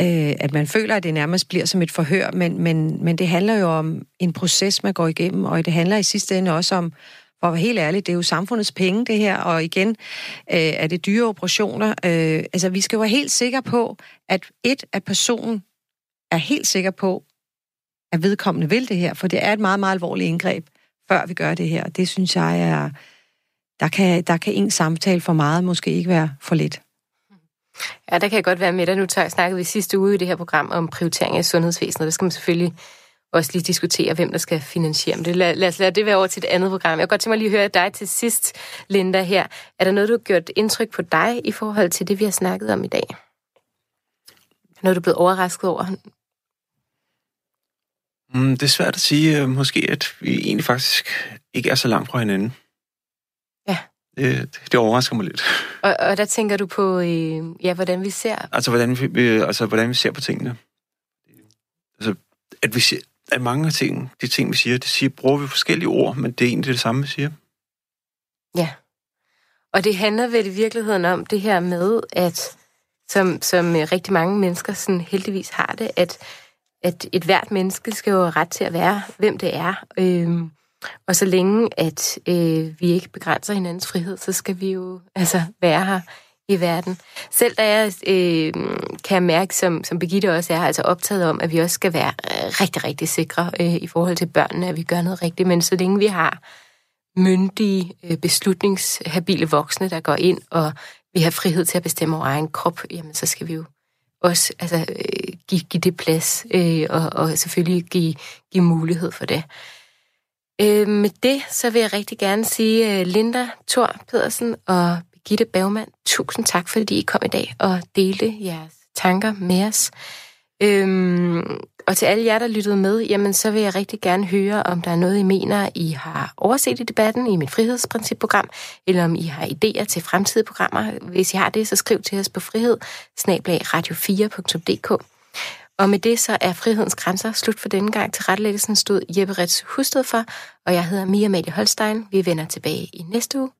øh, at man føler, at det nærmest bliver som et forhør, men, men, men det handler jo om en proces, man går igennem, og det handler i sidste ende også om, for at være helt ærlig, det er jo samfundets penge, det her, og igen øh, er det dyre operationer. Øh, altså, vi skal jo være helt sikre på, at et, at personen er helt sikker på, at vedkommende vil det her, for det er et meget, meget alvorligt indgreb, før vi gør det her. Det synes jeg er... Der kan, der kan en samtale for meget måske ikke være for lidt. Ja, der kan jeg godt være med dig. Nu snakkede vi sidste uge i det her program om prioritering af sundhedsvæsenet. Der skal man selvfølgelig også lige diskutere, hvem der skal finansiere det. Lad, lad os lade det være over til et andet program. Jeg kan godt tænke mig lige at høre dig til sidst, Linda, her. Er der noget, du har gjort indtryk på dig i forhold til det, vi har snakket om i dag? Noget, du er blevet overrasket over? Mm, det er svært at sige. Øh, måske, at vi egentlig faktisk ikke er så langt fra hinanden. Ja. Det, det overrasker mig lidt. Og, og der tænker du på, øh, ja, hvordan vi ser... Altså hvordan vi, altså, hvordan vi ser på tingene. Altså, at vi ser, at mange af ting, de ting, vi siger, det siger, bruger vi forskellige ord, men det er egentlig det samme, vi siger. Ja. Og det handler vel i virkeligheden om det her med, at som, som rigtig mange mennesker sådan heldigvis har det, at, at et hvert menneske skal jo have ret til at være, hvem det er. Øhm, og så længe, at øh, vi ikke begrænser hinandens frihed, så skal vi jo altså være her i verden. Selv da jeg øh, kan jeg mærke, som, som Birgitte også er, altså optaget om, at vi også skal være øh, rigtig, rigtig sikre øh, i forhold til børnene, at vi gør noget rigtigt. Men så længe vi har myndige, øh, beslutningshabile voksne, der går ind, og vi har frihed til at bestemme over egen krop, jamen så skal vi jo også altså, øh, give, give det plads, øh, og, og selvfølgelig give, give mulighed for det. Øh, med det, så vil jeg rigtig gerne sige øh, Linda Thor Pedersen og Birgitte Bergmann, tusind tak, fordi I kom i dag og delte jeres tanker med os. Øhm, og til alle jer, der lyttede med, jamen så vil jeg rigtig gerne høre, om der er noget, I mener, I har overset i debatten i mit frihedsprincipprogram, eller om I har idéer til fremtidige programmer. Hvis I har det, så skriv til os på frihed radio4.dk. Og med det så er Frihedens Grænser slut for denne gang. Til rettelæggelsen stod Jeppe Rets Husted for, og jeg hedder Mia Malie Holstein. Vi vender tilbage i næste uge.